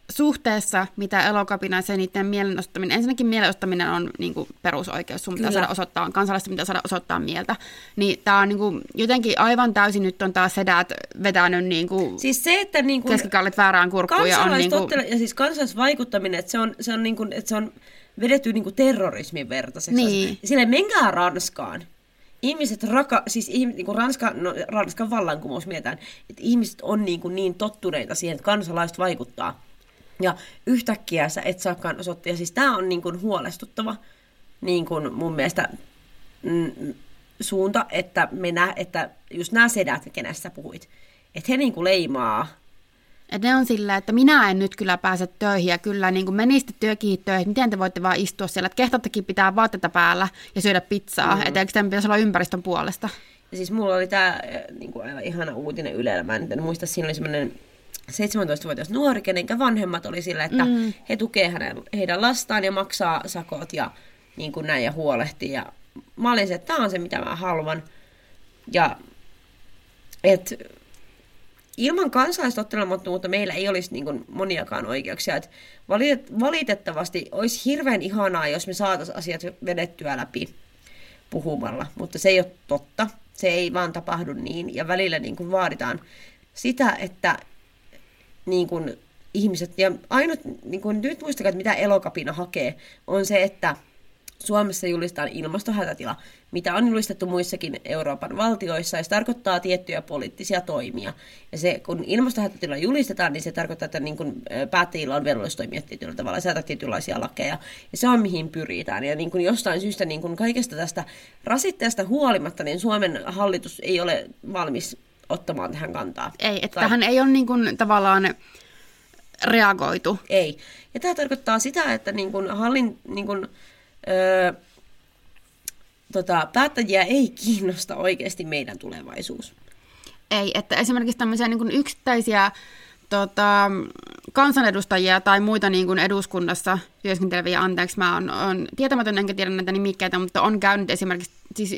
suhteessa, mitä elokapina ja niiden mielenostaminen, ensinnäkin mielenostaminen on niin kuin perusoikeus, sun pitää Kyllä. saada osoittaa, kansalaisten pitää saada osoittaa mieltä, niin tämä on niin kuin, jotenkin aivan täysin nyt on taas sedät vetänyt niin kuin Siis se, että niin kuin keskikallit väärään kurkkuun ja on niin kuin, ja siis kansalaisvaikuttaminen, että se on, se on, niin kuin, että se on vedetty niin kuin terrorismin vertaiseksi. Niin. Sille menkää Ranskaan. Ihmiset raka, siis ihmiset, niin kuin Ranska, no, Ranskan vallankumous mietään, että ihmiset on niin, kuin niin tottuneita siihen, että kansalaiset vaikuttaa. Ja yhtäkkiä sä et saakaan osoittaa. Ja siis tämä on niin kuin huolestuttava niin kuin mun mielestä mm, suunta, että, me nä, että just nämä sedät, kenestä sä puhuit, että he niin kuin leimaa että ne on sillä, että minä en nyt kyllä pääse töihin ja kyllä niin kuin menisitte työkin töihin, miten te voitte vaan istua siellä, että kehtattakin pitää vaatteita päällä ja syödä pizzaa, mm. että eikö tämän pitäisi olla ympäristön puolesta. Ja siis mulla oli tämä niin kuin aivan ihana uutinen Ylellä. Mä en muista, siinä oli semmoinen 17-vuotias nuori, kenenkä vanhemmat oli sillä, että mm. he tukee hänen, heidän lastaan ja maksaa sakot ja niin kuin näin ja huolehtii. Ja mä olin se, että tämä on se, mitä mä haluan. Ja et, ilman kansalaistottelemattomuutta meillä ei olisi niin kuin moniakaan oikeuksia. Et valitettavasti olisi hirveän ihanaa, jos me saataisiin asiat vedettyä läpi puhumalla, mutta se ei ole totta. Se ei vaan tapahdu niin. Ja välillä niin kuin vaaditaan sitä, että niin kuin ihmiset, ja ainut, niin kuin nyt muistakaa, että mitä elokapina hakee, on se, että Suomessa julistetaan ilmastohätätila, mitä on julistettu muissakin Euroopan valtioissa, ja se tarkoittaa tiettyjä poliittisia toimia. Ja se, kun ilmastohätätila julistetaan, niin se tarkoittaa, että niin kun päättäjillä on velvollisuus toimia tietyllä tavalla, säätää tietynlaisia lakeja, ja se on mihin pyritään. Ja niin kun jostain syystä niin kun kaikesta tästä rasitteesta huolimatta, niin Suomen hallitus ei ole valmis ottamaan tähän kantaa. Ei, että tai... tähän ei ole niin kun, tavallaan reagoitu. Ei. Ja tämä tarkoittaa sitä, että niin kun hallin, niin kun, öö, tota, päättäjiä ei kiinnosta oikeasti meidän tulevaisuus. Ei, että esimerkiksi tämmöisiä niin kuin yksittäisiä tota, kansanedustajia tai muita niin kuin eduskunnassa työskenteleviä, anteeksi, mä oon, oon tietämätön enkä tiedä näitä nimikkeitä, mutta on käynyt esimerkiksi siis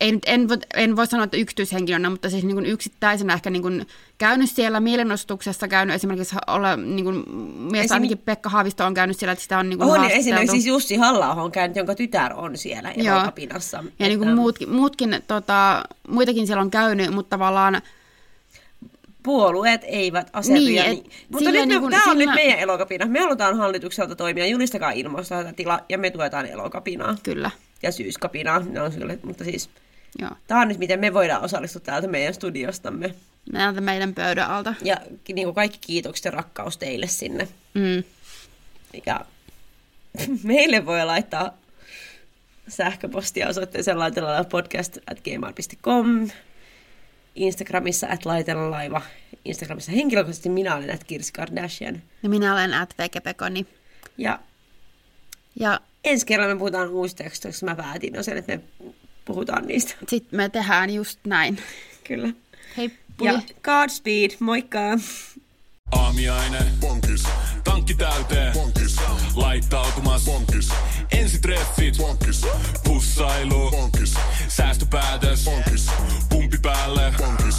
nyt, en, en voi sanoa, että yksityishenkilönä, mutta siis niin kuin yksittäisenä ehkä niin kuin käynyt siellä mielenostuksessa, käynyt esimerkiksi olla, niin kuin, mies Esim... ainakin Pekka Haavisto on käynyt siellä, että sitä on niin kuin On, esimerkiksi siis Jussi halla on käynyt, jonka tytär on siellä Elokapinassa. Ja että... niin kuin muutkin, muutkin tota, muitakin siellä on käynyt, mutta tavallaan puolueet eivät asetu. Niin, et, niin. Mutta nyt niin kun, tämä on sillä... nyt meidän elokapina. Me halutaan hallitukselta toimia, julistakaa tila ja me tuetaan elokapinaa. Kyllä. Ja syyskapinaa, ne on sille, mutta siis Joo. Tämä on nyt, miten me voidaan osallistua täältä meidän studiostamme. Näiltä meidän pöydän alta. Ja niin kuin kaikki kiitokset ja rakkaus teille sinne. Mm. Ja meille voi laittaa sähköpostia osoitteeseen laitella podcast at gmail.com. Instagramissa at laitella laiva. Instagramissa henkilökohtaisesti minä olen at Kirsi Kardashian. Ja minä olen at Vekepekoni. Ja, ja ensi kerralla me puhutaan uusista tekstoista, mä päätin jo sen, että me puhutaan niistä. Sitten me tehdään just näin. Kyllä. Hei. Ja Godspeed, moikka! Aamiaine. Bonkis. Tankki täyteen. Bonkis. Laittautumas. Bonkis. Ensitreffit. Bonkis. Pussailu. Bonkis. Säästöpäätös. Bonkis. Pumpi päälle. Bonkis.